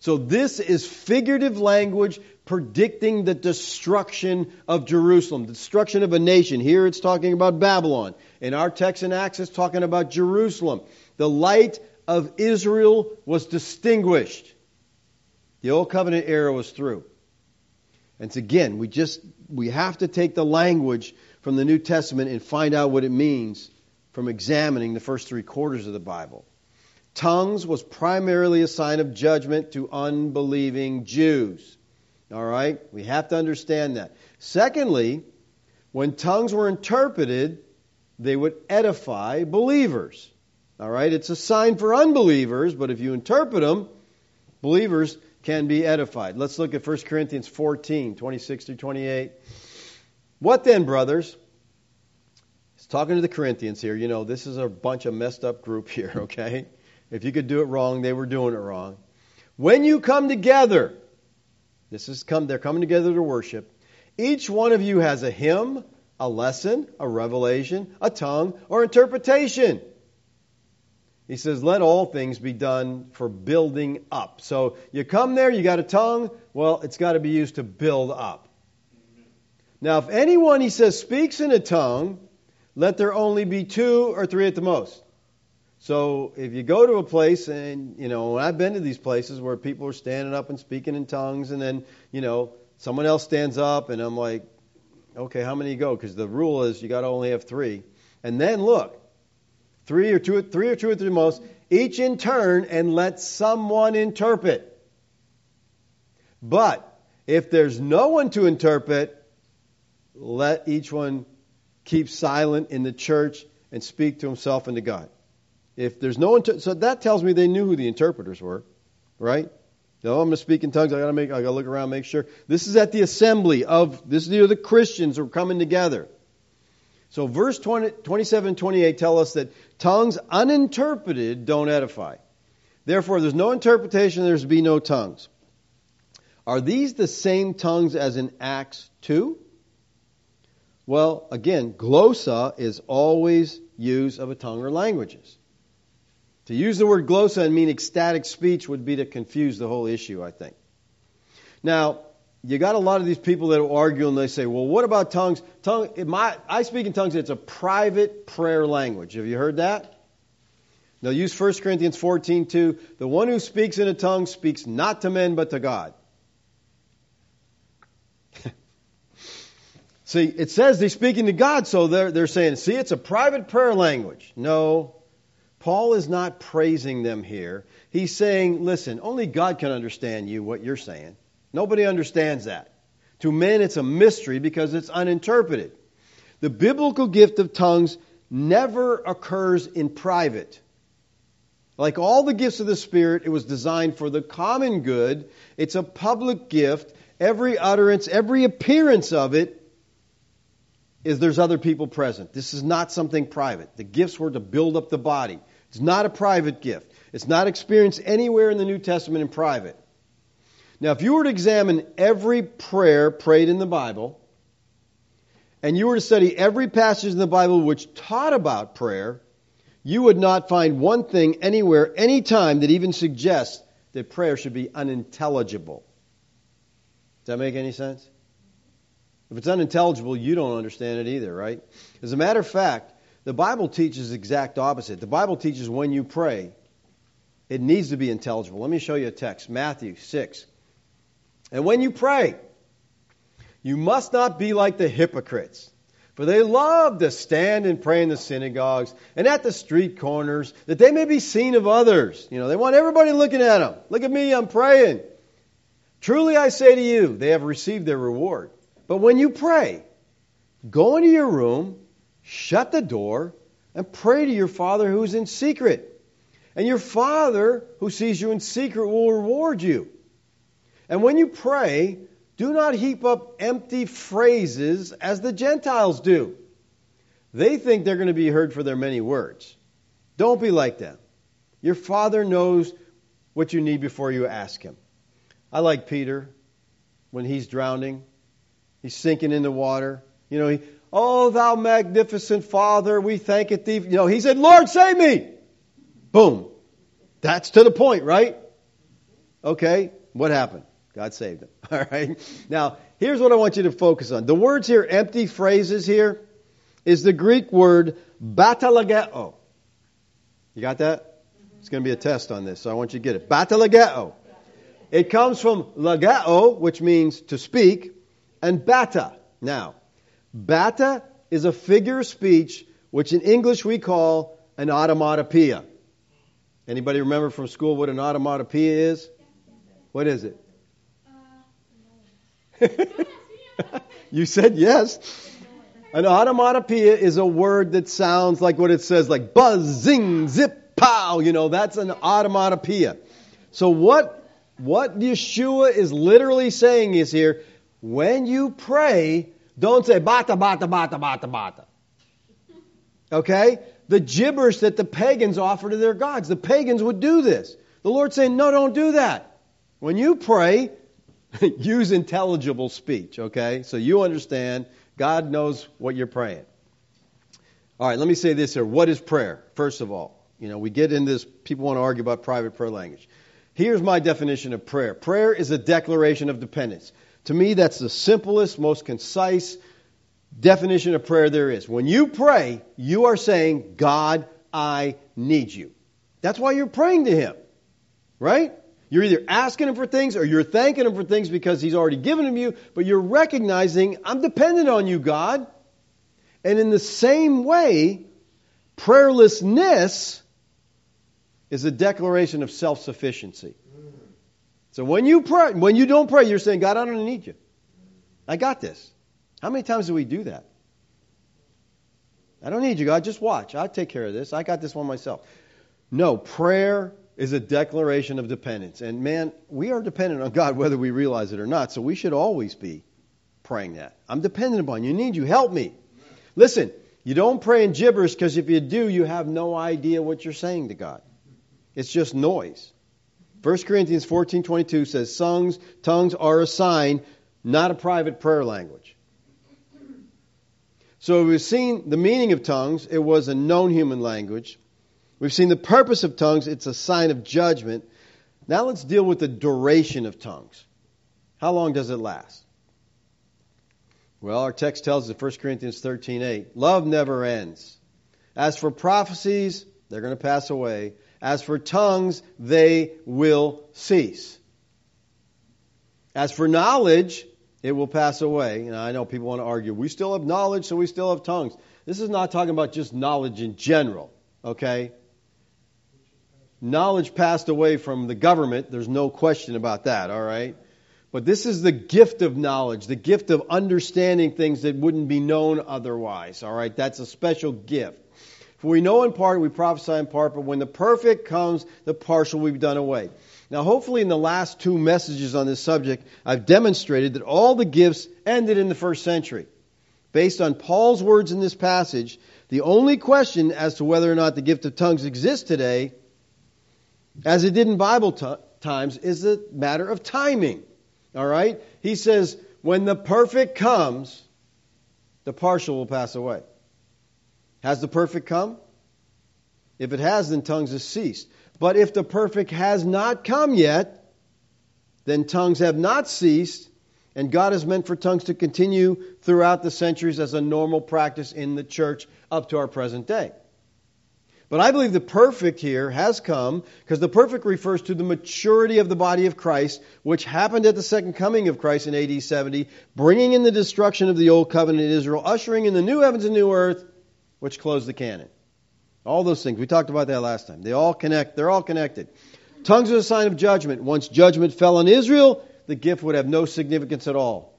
So this is figurative language predicting the destruction of Jerusalem, the destruction of a nation. Here it's talking about Babylon. In our text in Acts, it's talking about Jerusalem. The light of Israel was distinguished. The old covenant era was through. And again, we just we have to take the language from the New Testament and find out what it means from examining the first three quarters of the Bible. Tongues was primarily a sign of judgment to unbelieving Jews. All right? We have to understand that. Secondly, when tongues were interpreted, they would edify believers. All right, it's a sign for unbelievers, but if you interpret them, believers can be edified. Let's look at 1 Corinthians 14, 26 through 28. What then, brothers? Talking to the Corinthians here. You know, this is a bunch of messed up group here, okay? If you could do it wrong, they were doing it wrong. When you come together, this is come they're coming together to worship. Each one of you has a hymn, a lesson, a revelation, a tongue, or interpretation. He says, let all things be done for building up. So you come there, you got a tongue, well, it's got to be used to build up. Now, if anyone, he says, speaks in a tongue, let there only be two or three at the most. So if you go to a place, and, you know, I've been to these places where people are standing up and speaking in tongues, and then, you know, someone else stands up, and I'm like, okay, how many go? Because the rule is you got to only have three. And then look, three or two, three or two or three most, each in turn, and let someone interpret. But if there's no one to interpret, let each one keep silent in the church and speak to himself and to God. If there's no one, so that tells me they knew who the interpreters were, right? No, I'm going to speak in tongues. I got to make, I got to look around, make sure. This is at the assembly of this. These are the Christians who are coming together. So verse 20, 27 and 28 tell us that tongues uninterpreted don't edify. Therefore, there's no interpretation, there's be no tongues. Are these the same tongues as in Acts 2? Well, again, glossa is always use of a tongue or languages. To use the word glossa and mean ecstatic speech would be to confuse the whole issue, I think. Now, you got a lot of these people that argue and they say, well, what about tongues? Tongue, my, I speak in tongues, it's a private prayer language. Have you heard that? Now use 1 Corinthians 14, 2. The one who speaks in a tongue speaks not to men but to God. See, it says they're speaking to God, so they're, they're saying, see, it's a private prayer language. No, Paul is not praising them here. He's saying, listen, only God can understand you, what you're saying. Nobody understands that. To men, it's a mystery because it's uninterpreted. The biblical gift of tongues never occurs in private. Like all the gifts of the Spirit, it was designed for the common good. It's a public gift. Every utterance, every appearance of it is there's other people present. This is not something private. The gifts were to build up the body. It's not a private gift. It's not experienced anywhere in the New Testament in private. Now, if you were to examine every prayer prayed in the Bible, and you were to study every passage in the Bible which taught about prayer, you would not find one thing anywhere, anytime, that even suggests that prayer should be unintelligible. Does that make any sense? If it's unintelligible, you don't understand it either, right? As a matter of fact, the Bible teaches the exact opposite. The Bible teaches when you pray, it needs to be intelligible. Let me show you a text Matthew 6. And when you pray, you must not be like the hypocrites. For they love to stand and pray in the synagogues and at the street corners, that they may be seen of others. You know, they want everybody looking at them. Look at me, I'm praying. Truly I say to you, they have received their reward. But when you pray, go into your room, shut the door, and pray to your Father who is in secret. And your Father who sees you in secret will reward you. And when you pray, do not heap up empty phrases as the Gentiles do. They think they're going to be heard for their many words. Don't be like them. Your Father knows what you need before you ask Him. I like Peter when he's drowning, he's sinking in the water. You know, he, oh, thou magnificent Father, we thank it thee. You know, he said, Lord, save me. Boom. That's to the point, right? Okay, what happened? God saved him. All right. Now, here's what I want you to focus on. The words here, empty phrases here, is the Greek word batalageo. You got that? It's going to be a test on this, so I want you to get it. Batalageo. It comes from lageo, which means to speak, and bata. Now, bata is a figure of speech which in English we call an automatopoeia. Anybody remember from school what an automatopoeia is? What is it? you said yes. An automatopoeia is a word that sounds like what it says, like buzz, zing, zip, pow. You know, that's an automatopoeia. So what what Yeshua is literally saying is here, when you pray, don't say bata bata bata bata bata. Okay? The gibberish that the pagans offer to their gods. The pagans would do this. The Lord's saying, no, don't do that. When you pray, use intelligible speech, okay? So you understand. God knows what you're praying. All right, let me say this here. What is prayer? First of all, you know, we get in this, people want to argue about private prayer language. Here's my definition of prayer prayer is a declaration of dependence. To me, that's the simplest, most concise definition of prayer there is. When you pray, you are saying, God, I need you. That's why you're praying to Him, right? You're either asking him for things or you're thanking him for things because he's already given them you, but you're recognizing, I'm dependent on you, God. And in the same way, prayerlessness is a declaration of self sufficiency. So when you pray, when you don't pray, you're saying, God, I don't need you. I got this. How many times do we do that? I don't need you, God. Just watch. I'll take care of this. I got this one myself. No, prayer is a declaration of dependence. And man, we are dependent on God whether we realize it or not. So we should always be praying that. I'm dependent upon you. Need you. Help me. Listen, you don't pray in gibberish because if you do, you have no idea what you're saying to God. It's just noise. 1 Corinthians 14:22 says tongues tongues are a sign, not a private prayer language. So we've seen the meaning of tongues. It was a known human language. We've seen the purpose of tongues, it's a sign of judgment. Now let's deal with the duration of tongues. How long does it last? Well, our text tells us in 1 Corinthians 13:8, love never ends. As for prophecies, they're going to pass away. As for tongues, they will cease. As for knowledge, It will pass away. And I know people want to argue, we still have knowledge, so we still have tongues. This is not talking about just knowledge in general, okay? Knowledge passed away from the government. There's no question about that, all right? But this is the gift of knowledge, the gift of understanding things that wouldn't be known otherwise, all right? That's a special gift. For we know in part, we prophesy in part, but when the perfect comes, the partial will be done away. Now, hopefully, in the last two messages on this subject, I've demonstrated that all the gifts ended in the first century. Based on Paul's words in this passage, the only question as to whether or not the gift of tongues exists today, as it did in Bible t- times, is a matter of timing. All right? He says, when the perfect comes, the partial will pass away. Has the perfect come? If it has, then tongues have ceased. But if the perfect has not come yet, then tongues have not ceased, and God has meant for tongues to continue throughout the centuries as a normal practice in the church up to our present day. But I believe the perfect here has come because the perfect refers to the maturity of the body of Christ, which happened at the second coming of Christ in AD 70, bringing in the destruction of the old covenant in Israel, ushering in the new heavens and new earth, which closed the canon. All those things. We talked about that last time. They all connect. They're all connected. Tongues are a sign of judgment. Once judgment fell on Israel, the gift would have no significance at all.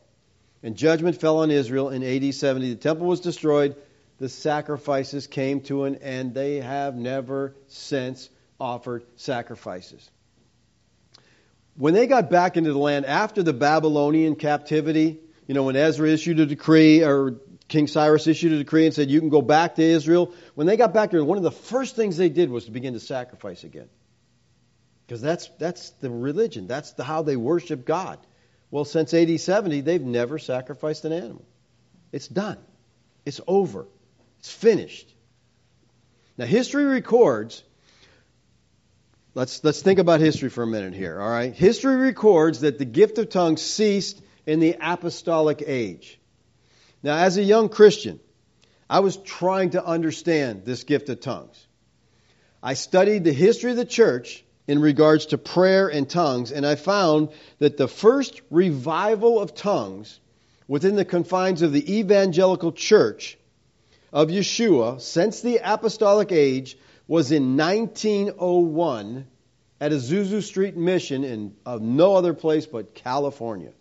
And judgment fell on Israel in AD 70. The temple was destroyed. The sacrifices came to an end. They have never since offered sacrifices. When they got back into the land after the Babylonian captivity, you know, when Ezra issued a decree, or King Cyrus issued a decree and said, You can go back to Israel. When they got back there, one of the first things they did was to begin to sacrifice again. Because that's, that's the religion, that's the, how they worship God. Well, since AD 70, they've never sacrificed an animal. It's done, it's over, it's finished. Now, history records. Let's, let's think about history for a minute here, all right? History records that the gift of tongues ceased in the apostolic age. Now, as a young Christian, I was trying to understand this gift of tongues. I studied the history of the church in regards to prayer and tongues, and I found that the first revival of tongues within the confines of the evangelical church of Yeshua since the apostolic age was in 1901 at Azusa Street Mission in of no other place but California.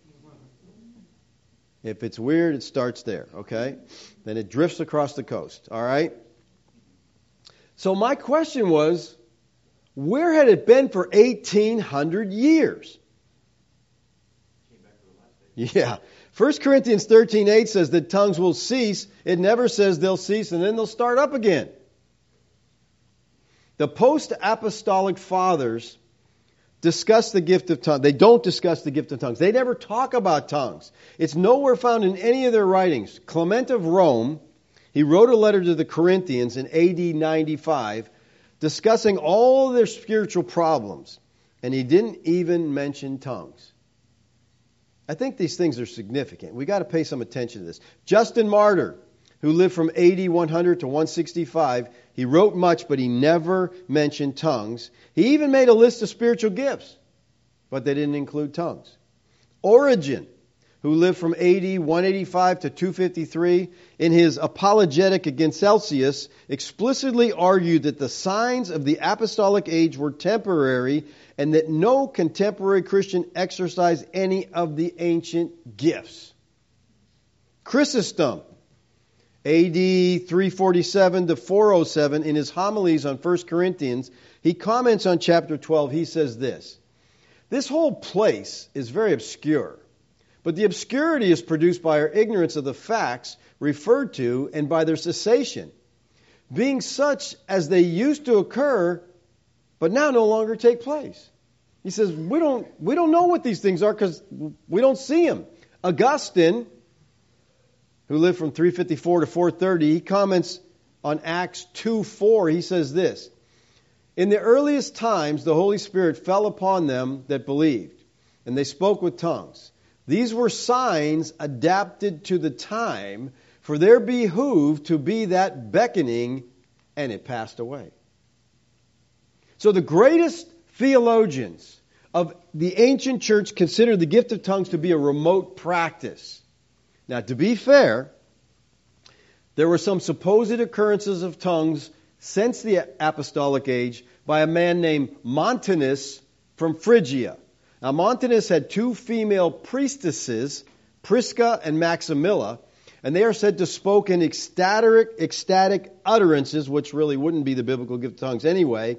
If it's weird, it starts there, okay? Then it drifts across the coast, all right? So my question was, where had it been for 1800 years? Yeah. 1 Corinthians 13:8 says that tongues will cease. It never says they'll cease and then they'll start up again. The post-apostolic fathers discuss the gift of tongues. They don't discuss the gift of tongues. They never talk about tongues. It's nowhere found in any of their writings. Clement of Rome, he wrote a letter to the Corinthians in AD 95 discussing all their spiritual problems, and he didn't even mention tongues. I think these things are significant. We've got to pay some attention to this. Justin Martyr, who lived from AD 100 to 165, he wrote much, but he never mentioned tongues. He even made a list of spiritual gifts, but they didn't include tongues. Origen, who lived from AD 185 to 253, in his apologetic against Celsus, explicitly argued that the signs of the apostolic age were temporary and that no contemporary Christian exercised any of the ancient gifts. Chrysostom, AD 347 to 407, in his homilies on 1 Corinthians, he comments on chapter 12. He says this This whole place is very obscure, but the obscurity is produced by our ignorance of the facts referred to and by their cessation, being such as they used to occur, but now no longer take place. He says, We don't, we don't know what these things are because we don't see them. Augustine, who lived from 354 to 430, he comments on Acts 2 4. He says this In the earliest times, the Holy Spirit fell upon them that believed, and they spoke with tongues. These were signs adapted to the time, for there behooved to be that beckoning, and it passed away. So the greatest theologians of the ancient church considered the gift of tongues to be a remote practice. Now, to be fair, there were some supposed occurrences of tongues since the apostolic age by a man named Montanus from Phrygia. Now, Montanus had two female priestesses, Prisca and Maximilla, and they are said to spoke in ecstatic, ecstatic utterances, which really wouldn't be the biblical gift of tongues anyway.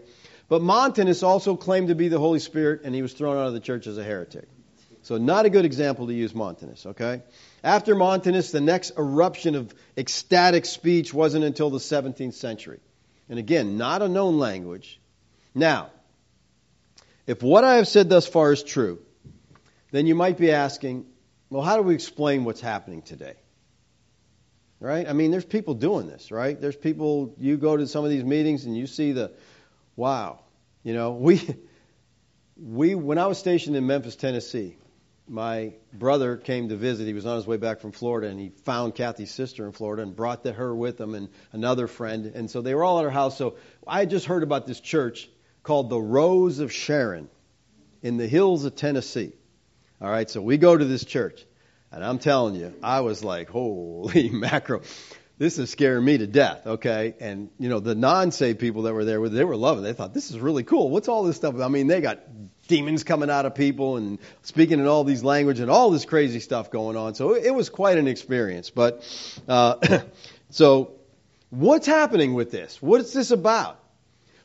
But Montanus also claimed to be the Holy Spirit, and he was thrown out of the church as a heretic. So, not a good example to use Montanus, okay? After Montanus, the next eruption of ecstatic speech wasn't until the 17th century. And again, not a known language. Now, if what I have said thus far is true, then you might be asking, well, how do we explain what's happening today? Right? I mean, there's people doing this, right? There's people, you go to some of these meetings and you see the, wow, you know, we, we, when I was stationed in Memphis, Tennessee, my brother came to visit. He was on his way back from Florida, and he found Kathy's sister in Florida and brought her with him and another friend. And so they were all at her house. So I had just heard about this church called the Rose of Sharon in the hills of Tennessee. All right, so we go to this church, and I'm telling you, I was like, holy macro this is scaring me to death, okay? And, you know, the non saved people that were there, they were loving it. They thought, this is really cool. What's all this stuff? I mean, they got demons coming out of people and speaking in all these languages and all this crazy stuff going on. So it was quite an experience. But, uh, so what's happening with this? What's this about?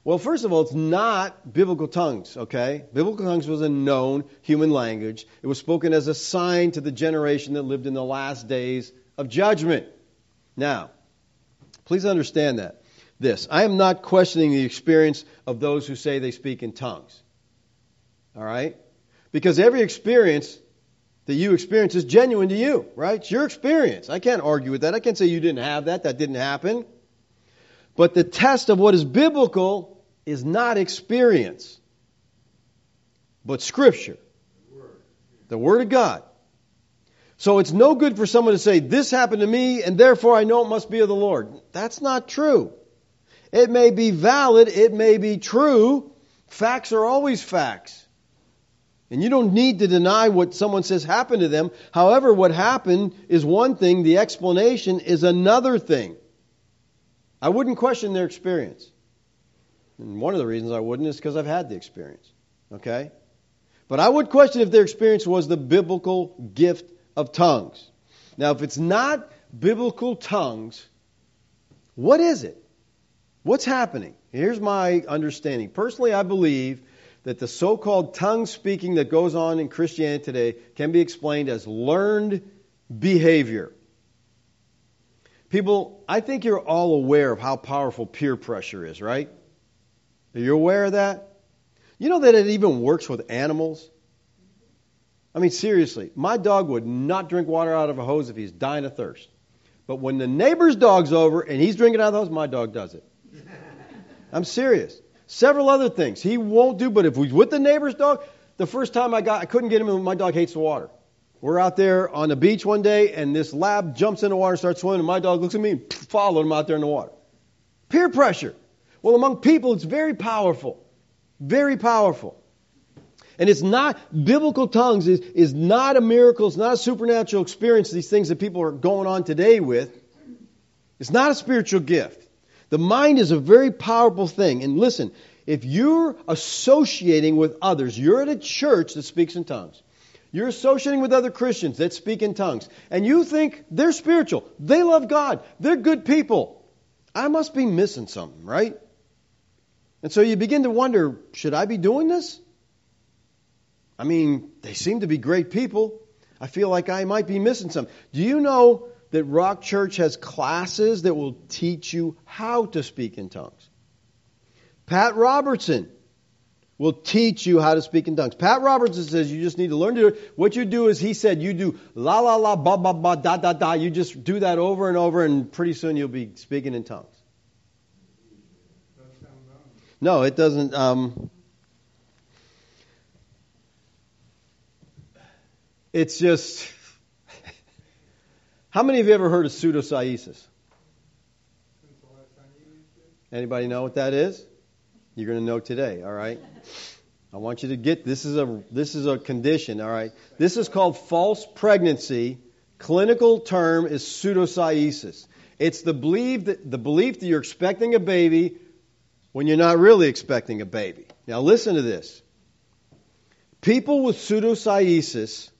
Well, first of all, it's not biblical tongues, okay? Biblical tongues was a known human language. It was spoken as a sign to the generation that lived in the last days of judgment. Now, please understand that. This. I am not questioning the experience of those who say they speak in tongues. All right? Because every experience that you experience is genuine to you, right? It's your experience. I can't argue with that. I can't say you didn't have that, that didn't happen. But the test of what is biblical is not experience, but Scripture. The Word of God. So it's no good for someone to say, This happened to me, and therefore I know it must be of the Lord. That's not true. It may be valid, it may be true. Facts are always facts. And you don't need to deny what someone says happened to them. However, what happened is one thing, the explanation is another thing. I wouldn't question their experience. And one of the reasons I wouldn't is because I've had the experience. Okay? But I would question if their experience was the biblical gift of tongues. Now, if it's not biblical tongues, what is it? What's happening? Here's my understanding. Personally, I believe that the so called tongue speaking that goes on in Christianity today can be explained as learned behavior. People, I think you're all aware of how powerful peer pressure is, right? Are you aware of that? You know that it even works with animals? I mean, seriously, my dog would not drink water out of a hose if he's dying of thirst. But when the neighbor's dog's over and he's drinking out of the hose, my dog does it. I'm serious. Several other things he won't do, but if he's with the neighbor's dog, the first time I got, I couldn't get him, my dog hates the water. We're out there on the beach one day, and this lab jumps in the water, and starts swimming, and my dog looks at me and followed him out there in the water. Peer pressure. Well, among people, it's very powerful. Very powerful. And it's not, biblical tongues is, is not a miracle, it's not a supernatural experience, these things that people are going on today with. It's not a spiritual gift. The mind is a very powerful thing. And listen, if you're associating with others, you're at a church that speaks in tongues. You're associating with other Christians that speak in tongues. And you think they're spiritual. They love God. They're good people. I must be missing something, right? And so you begin to wonder should I be doing this? I mean, they seem to be great people. I feel like I might be missing something. Do you know that Rock Church has classes that will teach you how to speak in tongues? Pat Robertson will teach you how to speak in tongues. Pat Robertson says you just need to learn to do it. What you do is he said you do la la la ba ba ba da da da. You just do that over and over, and pretty soon you'll be speaking in tongues. No, it doesn't. Um, It's just. How many of you ever heard of pseudocyesis? Anybody know what that is? You're going to know today, all right? I want you to get this is a this is a condition, all right. This is called false pregnancy. Clinical term is pseudocyesis. It's the belief that the belief that you're expecting a baby when you're not really expecting a baby. Now listen to this. People with pseudocyesis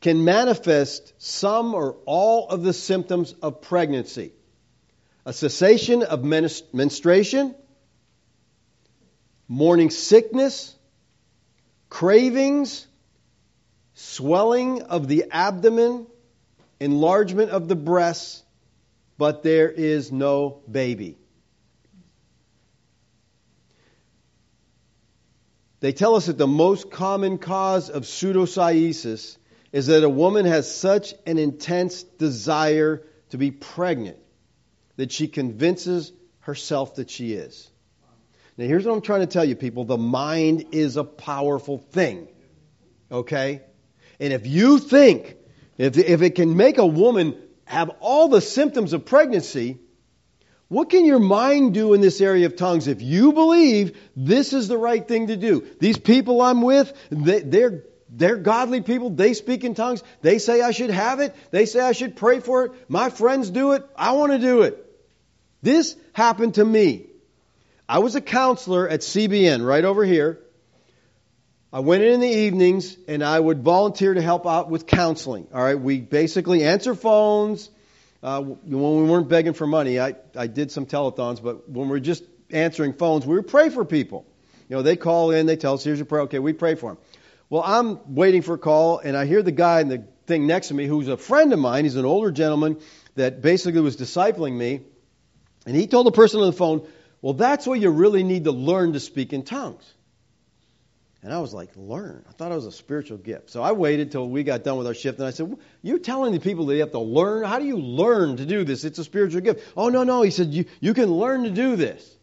can manifest some or all of the symptoms of pregnancy. A cessation of menstruation, morning sickness, cravings, swelling of the abdomen, enlargement of the breasts, but there is no baby. They tell us that the most common cause of pseudocyesis is that a woman has such an intense desire to be pregnant that she convinces herself that she is. Now, here's what I'm trying to tell you, people. The mind is a powerful thing. Okay? And if you think, if, if it can make a woman have all the symptoms of pregnancy, what can your mind do in this area of tongues if you believe this is the right thing to do? These people I'm with, they, they're they're godly people. They speak in tongues. They say I should have it. They say I should pray for it. My friends do it. I want to do it. This happened to me. I was a counselor at CBN right over here. I went in in the evenings and I would volunteer to help out with counseling. All right, we basically answer phones. Uh, when we weren't begging for money, I, I did some telethons, but when we are just answering phones, we would pray for people. You know, they call in, they tell us, here's your prayer. Okay, we pray for them. Well, I'm waiting for a call, and I hear the guy in the thing next to me who's a friend of mine. He's an older gentleman that basically was discipling me. And he told the person on the phone, well, that's where you really need to learn to speak in tongues. And I was like, learn? I thought it was a spiritual gift. So I waited till we got done with our shift, and I said, You're telling the people they have to learn? How do you learn to do this? It's a spiritual gift. Oh, no, no. He said, You, you can learn to do this.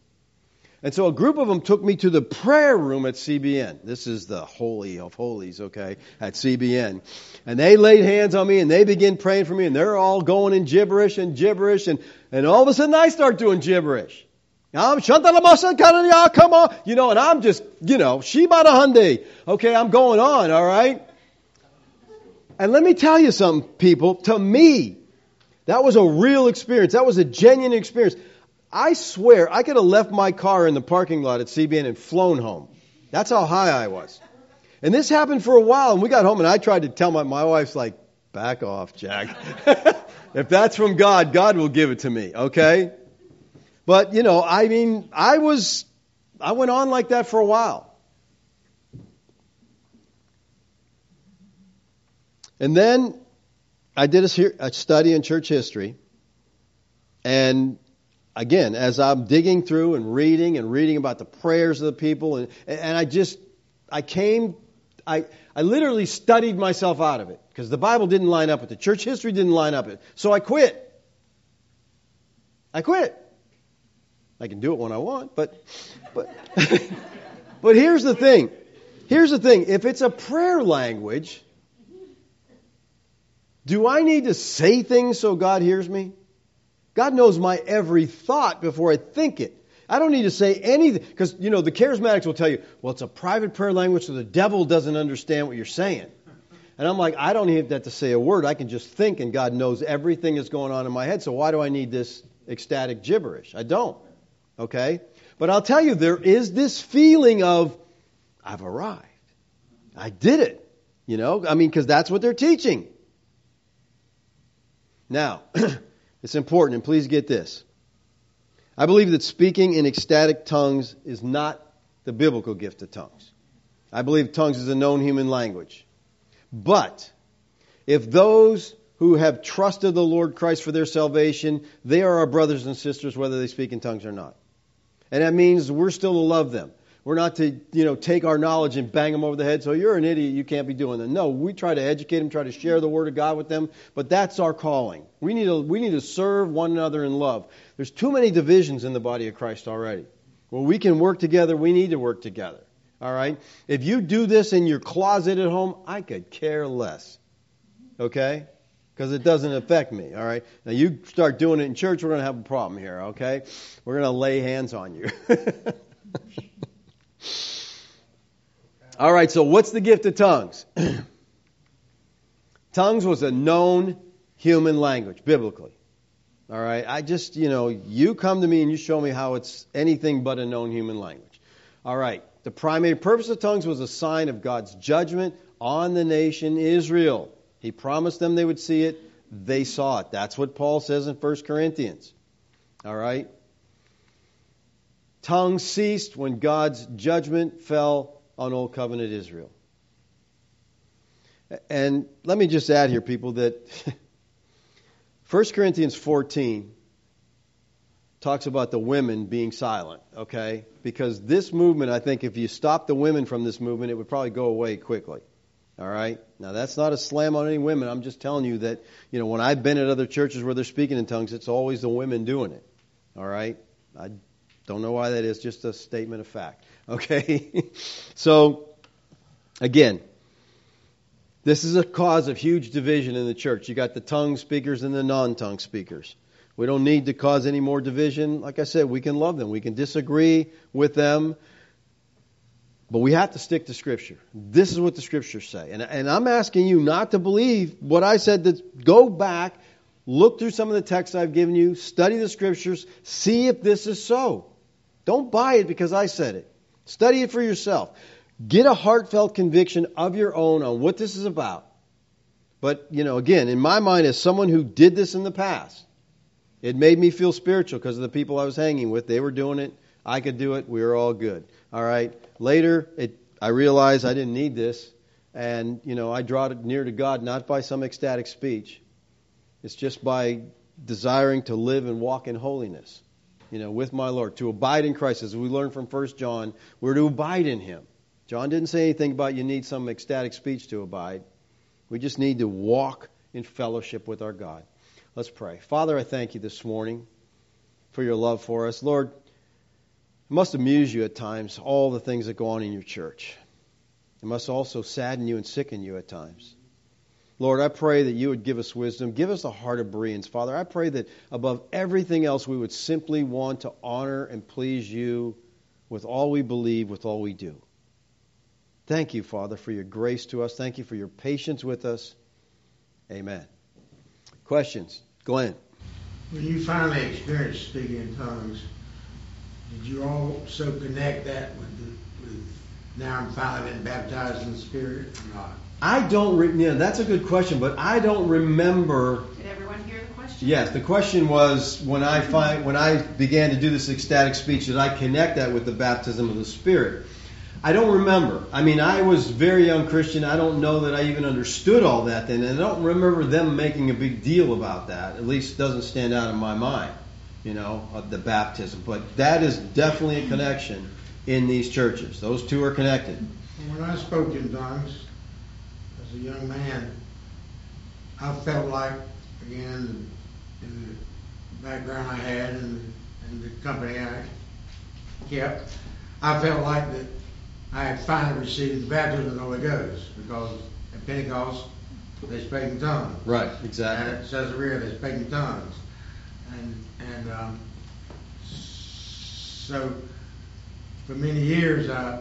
And so a group of them took me to the prayer room at CBN. This is the holy of holies, okay, at CBN. And they laid hands on me and they began praying for me and they're all going in gibberish and gibberish and, and all of a sudden I start doing gibberish. I'm Shantalamasa come on. You know, and I'm just, you know, Sheba the Hyundai. Okay, I'm going on, all right? And let me tell you something, people. To me, that was a real experience. That was a genuine experience. I swear, I could have left my car in the parking lot at CBN and flown home. That's how high I was. And this happened for a while, and we got home, and I tried to tell my, my wife's like, back off, Jack. if that's from God, God will give it to me, okay? But, you know, I mean, I was, I went on like that for a while. And then I did a, study in church history. And again, as I'm digging through and reading and reading about the prayers of the people, and, and I just, I came, I, I literally studied myself out of it because the Bible didn't line up with it. Church history didn't line up with it. So I quit. I quit. I can do it when I want, but but but here's the thing. Here's the thing. If it's a prayer language, do I need to say things so God hears me? God knows my every thought before I think it. I don't need to say anything because you know the charismatics will tell you, well, it's a private prayer language, so the devil doesn't understand what you're saying. And I'm like, I don't need that to say a word. I can just think, and God knows everything that's going on in my head. So why do I need this ecstatic gibberish? I don't. Okay? But I'll tell you, there is this feeling of, I've arrived. I did it. You know, I mean, because that's what they're teaching. Now, it's important, and please get this. I believe that speaking in ecstatic tongues is not the biblical gift of tongues. I believe tongues is a known human language. But if those who have trusted the Lord Christ for their salvation, they are our brothers and sisters whether they speak in tongues or not. And that means we're still to love them. We're not to, you know, take our knowledge and bang them over the head. So you're an idiot. You can't be doing that. No, we try to educate them, try to share the word of God with them. But that's our calling. We need to, we need to serve one another in love. There's too many divisions in the body of Christ already. Well, we can work together. We need to work together. All right. If you do this in your closet at home, I could care less. Okay because it doesn't affect me. All right. Now you start doing it in church, we're going to have a problem here. Okay. We're going to lay hands on you. All right, so what's the gift of tongues? tongues was a known human language, biblically. All right, I just, you know, you come to me and you show me how it's anything but a known human language. All right, the primary purpose of tongues was a sign of God's judgment on the nation Israel. He promised them they would see it. They saw it. That's what Paul says in 1 Corinthians. All right? Tongues ceased when God's judgment fell on Old Covenant Israel. And let me just add here, people, that 1 Corinthians 14 talks about the women being silent, okay? Because this movement, I think, if you stop the women from this movement, it would probably go away quickly. All right? Now, that's not a slam on any women. I'm just telling you that, you know, when I've been at other churches where they're speaking in tongues, it's always the women doing it. All right? I don't know why that is, just a statement of fact. Okay? so, again, this is a cause of huge division in the church. You got the tongue speakers and the non tongue speakers. We don't need to cause any more division. Like I said, we can love them. We can disagree with them. But we have to stick to Scripture. This is what the Scriptures say. And, and I'm asking you not to believe what I said, that go back, look through some of the texts I've given you, study the Scriptures, see if this is so. Don't buy it because I said it. Study it for yourself. Get a heartfelt conviction of your own on what this is about. But, you know, again, in my mind, as someone who did this in the past, it made me feel spiritual because of the people I was hanging with. They were doing it. I could do it. We were all good. All right. Later, it, I realized I didn't need this, and you know I draw near to God not by some ecstatic speech. It's just by desiring to live and walk in holiness, you know, with my Lord, to abide in Christ. As we learn from 1 John, we're to abide in Him. John didn't say anything about you need some ecstatic speech to abide. We just need to walk in fellowship with our God. Let's pray. Father, I thank you this morning for your love for us. Lord, it must amuse you at times, all the things that go on in your church. It must also sadden you and sicken you at times. Lord, I pray that you would give us wisdom. Give us a heart of Bereans. Father, I pray that above everything else, we would simply want to honor and please you with all we believe, with all we do. Thank you, Father, for your grace to us. Thank you for your patience with us. Amen. Questions? Glenn. When you finally experienced speaking in tongues, did you also connect that with, the, with now I'm finally been baptized in the Spirit or not? I don't. Re- yeah, that's a good question, but I don't remember. Did everyone hear the question? Yes, the question was when I find when I began to do this ecstatic speech, did I connect that with the baptism of the Spirit? I don't remember. I mean, I was very young Christian. I don't know that I even understood all that then, and I don't remember them making a big deal about that. At least, doesn't stand out in my mind you know, of the baptism. But that is definitely a connection in these churches. Those two are connected. When I spoke in tongues as a young man, I felt like, again, in the background I had and, and the company I kept, I felt like that I had finally received the baptism of the Holy Ghost because at Pentecost they spoke in tongues. Right, exactly. And at Caesarea they spoke in tongues. And and um, so for many years I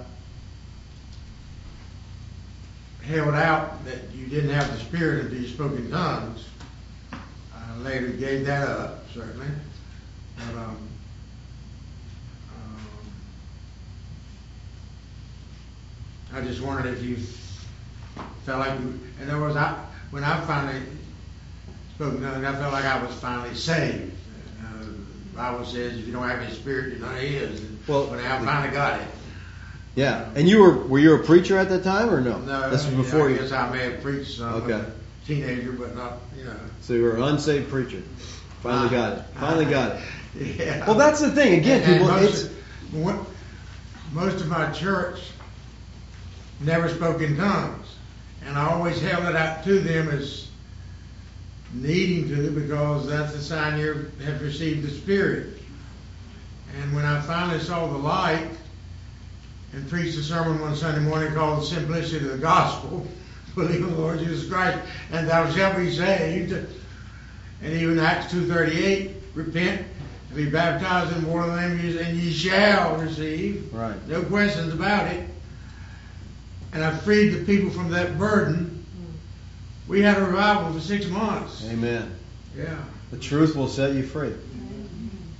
held out that you didn't have the spirit until you spoke in tongues. I later gave that up, certainly. But um, um, I just wondered if you felt like you, in other words, I, when I finally spoke tongues, I felt like I was finally saved. The Bible says if you don't have His Spirit, you're not His. Well, but I finally got it. Yeah, and you were were you a preacher at that time or no? No, this was before I guess you. I may have preached some. Okay. Teenager, but not you know. So you were an unsaved preacher. Finally got it. Finally got it. Yeah. Well, that's the thing. Again, and, people. And most, of, most of my church never spoke in tongues, and I always held it out to them as needing to because that's a sign you have received the Spirit. And when I finally saw the light and preached a sermon one Sunday morning called The Simplicity of the Gospel, believe in the Lord Jesus Christ, and thou shalt be saved. And even Acts 2.38, repent and be baptized in the water and name of Jesus, and ye shall receive. Right. No questions about it. and I freed the people from that burden, mm. we had a revival for six months. Amen. Yeah. The truth will set you free.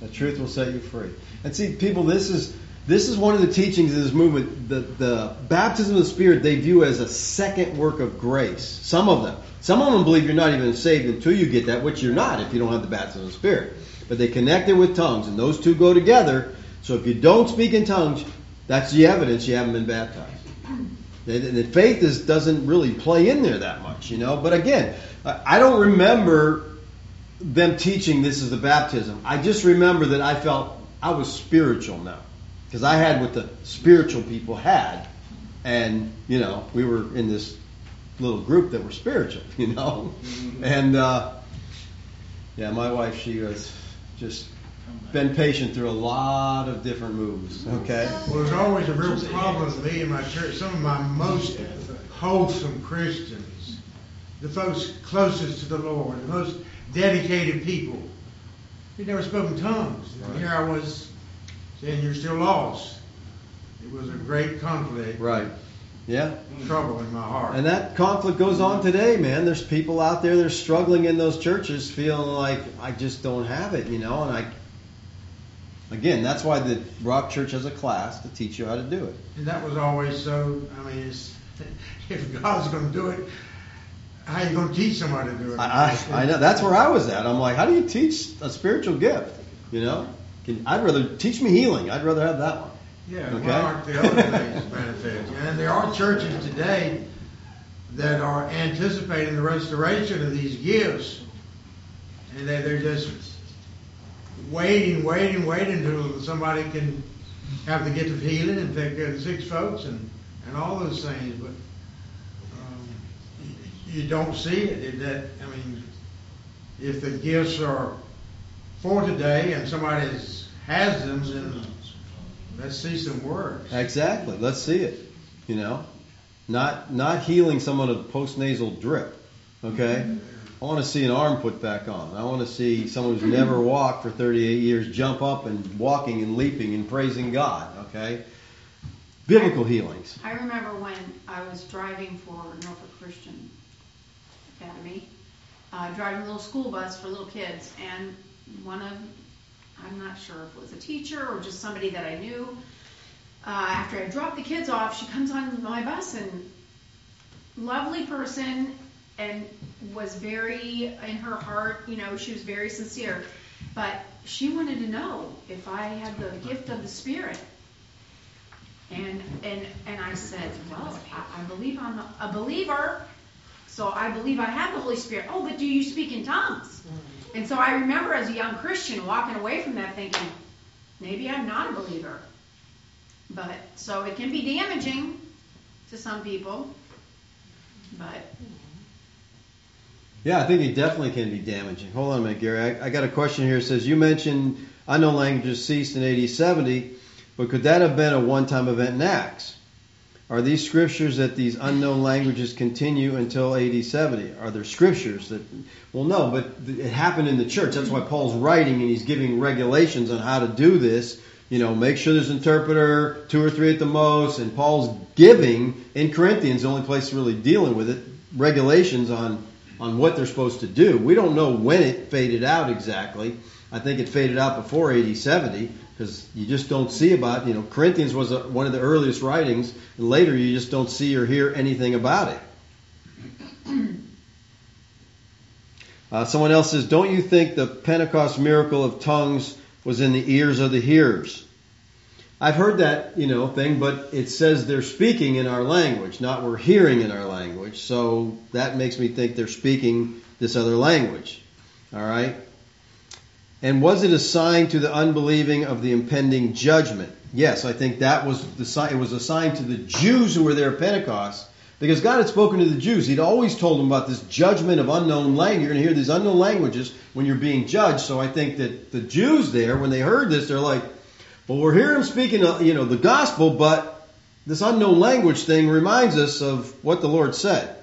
The truth will set you free. And see, people, this is this is one of the teachings of this movement. The, the baptism of the Spirit they view as a second work of grace. Some of them. Some of them believe you're not even saved until you get that, which you're not if you don't have the baptism of the Spirit. But they connect it with tongues, and those two go together. So if you don't speak in tongues, that's the evidence you haven't been baptized. And the faith is, doesn't really play in there that much, you know. But again, I don't remember them teaching this is the baptism. I just remember that I felt I was spiritual now because I had what the spiritual people had, and you know we were in this little group that were spiritual, you know, and uh, yeah, my wife she was just been patient through a lot of different moves. Okay. Well, there's always a real problem with me in my church. Some of my most wholesome Christians, the folks closest to the Lord, the most dedicated people, He'd never spoken tongues. And here I was saying, "You're still lost." It was a great conflict. Right. Yeah. Trouble in my heart. And that conflict goes on today, man. There's people out there that are struggling in those churches, feeling like I just don't have it, you know, and I Again, that's why the Rock Church has a class to teach you how to do it. And that was always so. I mean, if God's going to do it, how are you going to teach somebody to do it? I, I, I know that's where I was at. I'm like, how do you teach a spiritual gift? You know, Can, I'd rather teach me healing. I'd rather have that one. Yeah, okay? what aren't the other things benefits? And there are churches today that are anticipating the restoration of these gifts, and they, they're just waiting, waiting, waiting until somebody can have the gift of healing and take care of six folks and, and all those things. But you don't see it. That I mean, if the gifts are for today and somebody has them, then let's see some works. Exactly. Let's see it. You know, not not healing someone of postnasal drip. Okay. Mm-hmm. I want to see an arm put back on. I want to see someone who's never walked for 38 years jump up and walking and leaping and praising God. Okay? Biblical healings. I remember when I was driving for Norfolk Christian Academy, uh, driving a little school bus for little kids, and one of, I'm not sure if it was a teacher or just somebody that I knew, uh, after I dropped the kids off, she comes on my bus and lovely person and was very in her heart, you know, she was very sincere. But she wanted to know if I had the gift of the Spirit. And and and I said, well, I, I believe I'm a, a believer, so I believe I have the Holy Spirit. Oh, but do you speak in tongues? Mm-hmm. And so I remember as a young Christian walking away from that thinking, maybe I'm not a believer. But so it can be damaging to some people. But yeah, I think it definitely can be damaging. Hold on a minute, Gary. I, I got a question here. It says, You mentioned unknown languages ceased in AD 70, but could that have been a one time event in Acts? Are these scriptures that these unknown languages continue until AD 70? Are there scriptures that, well, no, but it happened in the church. That's why Paul's writing and he's giving regulations on how to do this. You know, make sure there's an interpreter, two or three at the most, and Paul's giving in Corinthians, the only place really dealing with it, regulations on on what they're supposed to do. We don't know when it faded out exactly. I think it faded out before AD 70 because you just don't see about, you know, Corinthians was a, one of the earliest writings, and later you just don't see or hear anything about it. Uh, someone else says, Don't you think the Pentecost miracle of tongues was in the ears of the hearers? I've heard that, you know, thing, but it says they're speaking in our language, not we're hearing in our language. So that makes me think they're speaking this other language. All right? And was it a sign to the unbelieving of the impending judgment? Yes, I think that was the sign. It was a sign to the Jews who were there at Pentecost because God had spoken to the Jews. He'd always told them about this judgment of unknown language. You're going to hear these unknown languages when you're being judged. So I think that the Jews there, when they heard this, they're like, well, we're hearing him speaking, you know, the gospel, but this unknown language thing reminds us of what the Lord said.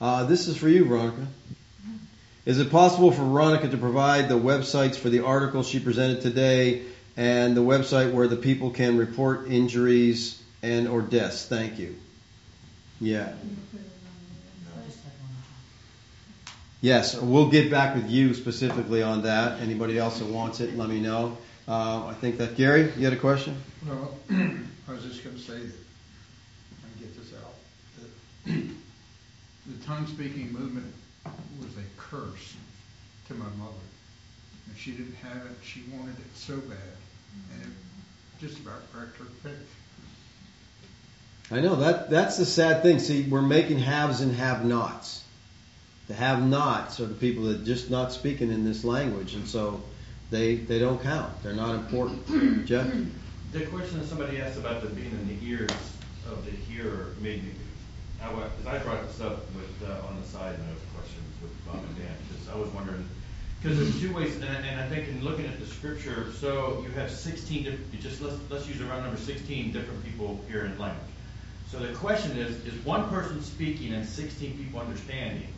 Uh, this is for you, Veronica. Is it possible for Veronica to provide the websites for the articles she presented today and the website where the people can report injuries and or deaths. Thank you. Yeah. Yes, we'll get back with you specifically on that. Anybody else that wants it, let me know. Uh, I think that Gary, you had a question? Well, I was just going to say that I get this out. The tongue speaking movement was a curse to my mother. And she didn't have it. She wanted it so bad, and it just about wrecked her faith. I know that that's the sad thing. See, we're making haves and have-nots. The have-nots are the people that just not speaking in this language, and so they they don't count. They're not important. Jeff, The question that somebody asked about the being in the ears of the hearer made me, because I brought this up with, uh, on the side note questions with Bob and Dan, because I was wondering, because there's two ways, and, I- and I think in looking at the scripture, so you have sixteen, diff- you just, let's, let's use around number sixteen different people hearing language. So the question is, is one person speaking and sixteen people understanding?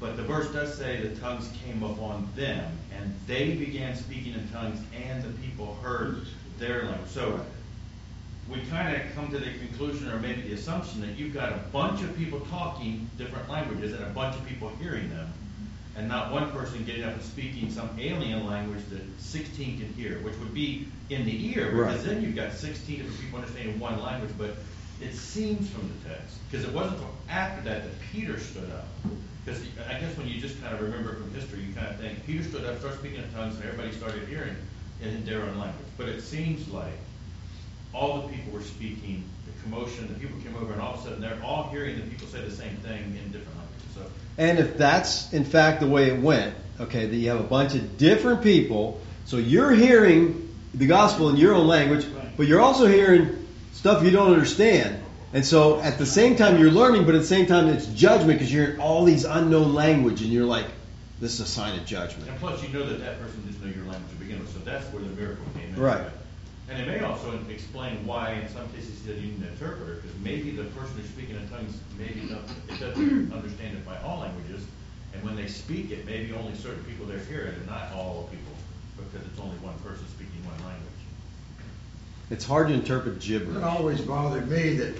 But the verse does say the tongues came upon them, and they began speaking in tongues, and the people heard their language. So we kind of come to the conclusion, or maybe the assumption, that you've got a bunch of people talking different languages and a bunch of people hearing them, and not one person getting up and speaking some alien language that 16 can hear, which would be in the ear, because Right. then you've got 16 different people understanding one language. But it seems from the text, because it wasn't until after that that Peter stood up. Because I guess when you just kind of remember from history, you kind of think Peter stood up, started speaking in tongues, and everybody started hearing in their own language. But it seems like all the people were speaking, the commotion, the people came over, and all of a sudden they're all hearing the people say the same thing in different languages. So and if that's in fact the way it went, okay, that you have a bunch of different people, so you're hearing the gospel in your own language, but you're also hearing stuff you don't understand. And so at the same time you're learning, but at the same time it's judgment because you're in all these unknown language, and you're like, this is a sign of judgment. And plus, you know that that person didn't know your language to begin with, so that's where the miracle came in. Right. And it may also explain why, in some cases, he said you need an interpreter, because maybe the person who's speaking in tongues, maybe not, it doesn't understand it by all languages, and when they speak it, maybe only certain people there hear it, and not all people, because it's only one person speaking one language. It's hard to interpret gibberish. It always bothered me that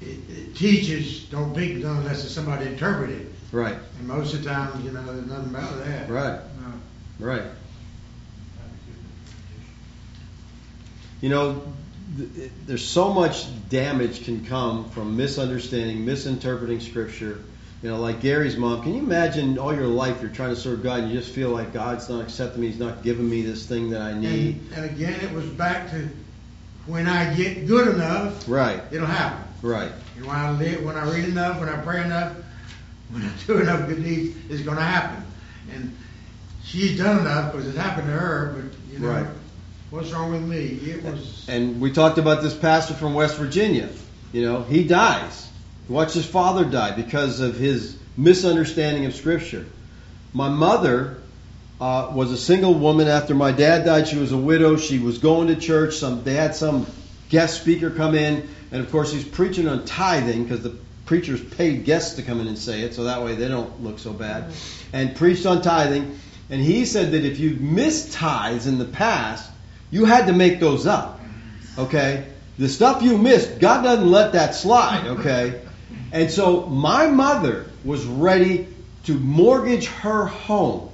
it, it teaches don't speak tongues unless it's somebody interpret it. Right, And most of the time, you know, there's nothing about that. right, No. right. You know, th- there's so much damage can come from misunderstanding, misinterpreting Scripture. You know, like Gary's mom. Can you imagine all your life you're trying to serve God and you just feel like God's not accepting me, He's not giving me this thing that I need? And, and again, it was back to when I get good enough, Right, it'll happen. right, And when I live, when I read enough, when I pray enough, when I do enough good deeds, it's going to happen. And she's done enough because it's happened to her. But you know, Right. What's wrong with me? It was. And we talked about this pastor from West Virginia. You know, he dies. He watched his father die because of his misunderstanding of Scripture. My mother uh, was a single woman after my dad died. She was a widow. She was going to church. Some they had some guest speaker come in, and of course he's preaching on tithing because the preachers paid guests to come in and say it, so that way they don't look so bad. And preached on tithing, and he said that if you've missed tithes in the past, you had to make those up. Okay? The stuff you missed, God doesn't let that slide, okay? And so my mother was ready to mortgage her home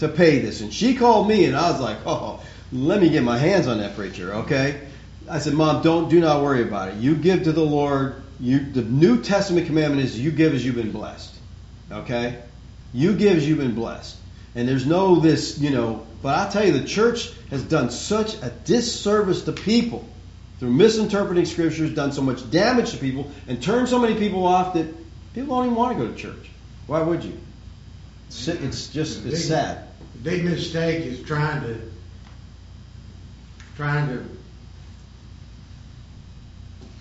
to pay this. And she called me and I was like, oh, let me get my hands on that preacher, okay? I said, Mom, don't do not worry about it. You give to the Lord. You the New Testament commandment is you give as you've been blessed. Okay? You give as you've been blessed. And there's no this, you know, but I tell you, the church has done such a disservice to people through misinterpreting scriptures, done so much damage to people, and turned so many people off that people don't even want to go to church. Why would you? It's it's just it's big- sad. The big mistake is trying to trying to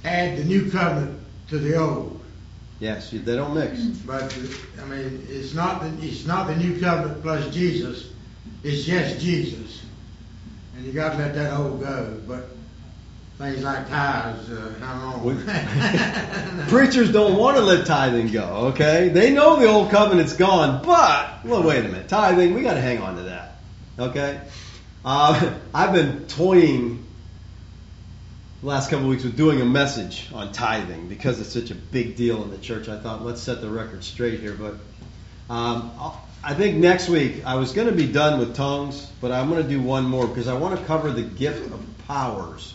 add the new covenant to the old. Yes, they don't mix. But I mean, it's not the it's not the new covenant plus Jesus. It's just Jesus, and you got to let that old go. But things like tithes, uh, how long? Preachers don't want to let tithing go, okay? They know the old covenant's gone, but, well, wait a minute, tithing, we got to hang on to that, okay? Uh, I've been toying the last couple of weeks with doing a message on tithing because it's such a big deal in the church. I thought let's set the record straight here, but um, I'll- I think next week I was going to be done with tongues, but I'm going to do one more because I want to cover the gift of powers,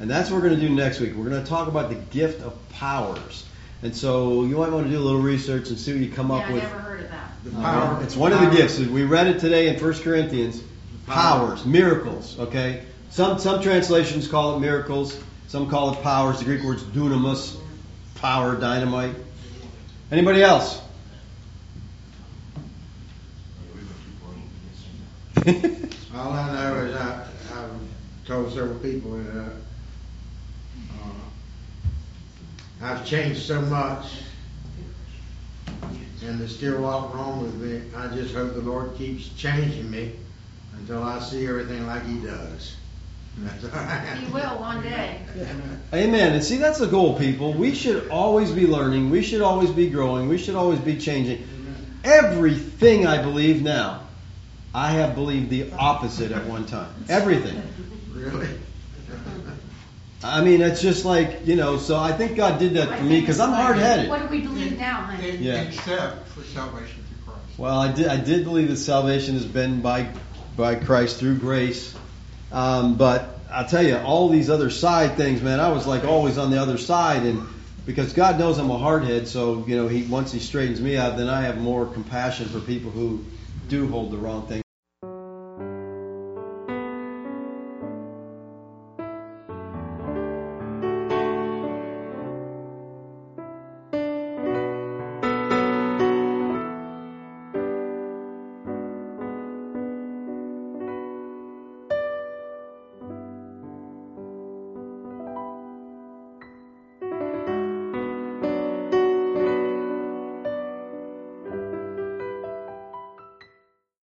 and that's what we're going to do next week. We're going to talk about the gift of powers, and so you might want to do a little research and see what you come Yeah, up I with. never heard of that. The Uh, power. it's one of the gifts. We read it today in 1 Corinthians. Powers, miracles. Okay. Some some translations call it miracles. Some call it powers. The Greek word's dunamis, power, dynamite. Anybody else? All I know is I, I've told several people that, uh, I've changed so much and there's still a lot wrong with me. I just hope the Lord keeps changing me until I see everything like He does. That's all I You will one day. Amen. And see, that's the goal, people. We should always be learning. We should always be growing. We should always be changing. Everything I believe now, I have believed the opposite at one time. Everything. Really? I mean, it's just like, you know, so I think God did that for me because I'm hard headed. What do we believe now, honey? Yeah. Except for salvation through Christ. Well, I did. I did believe that salvation has been by by Christ through grace, um, but I'll tell you, all these other side things, man. I was like always on the other side, and because God knows I'm a hardhead, so you know, He once He straightens me out, then I have more compassion for people who do hold the wrong thing.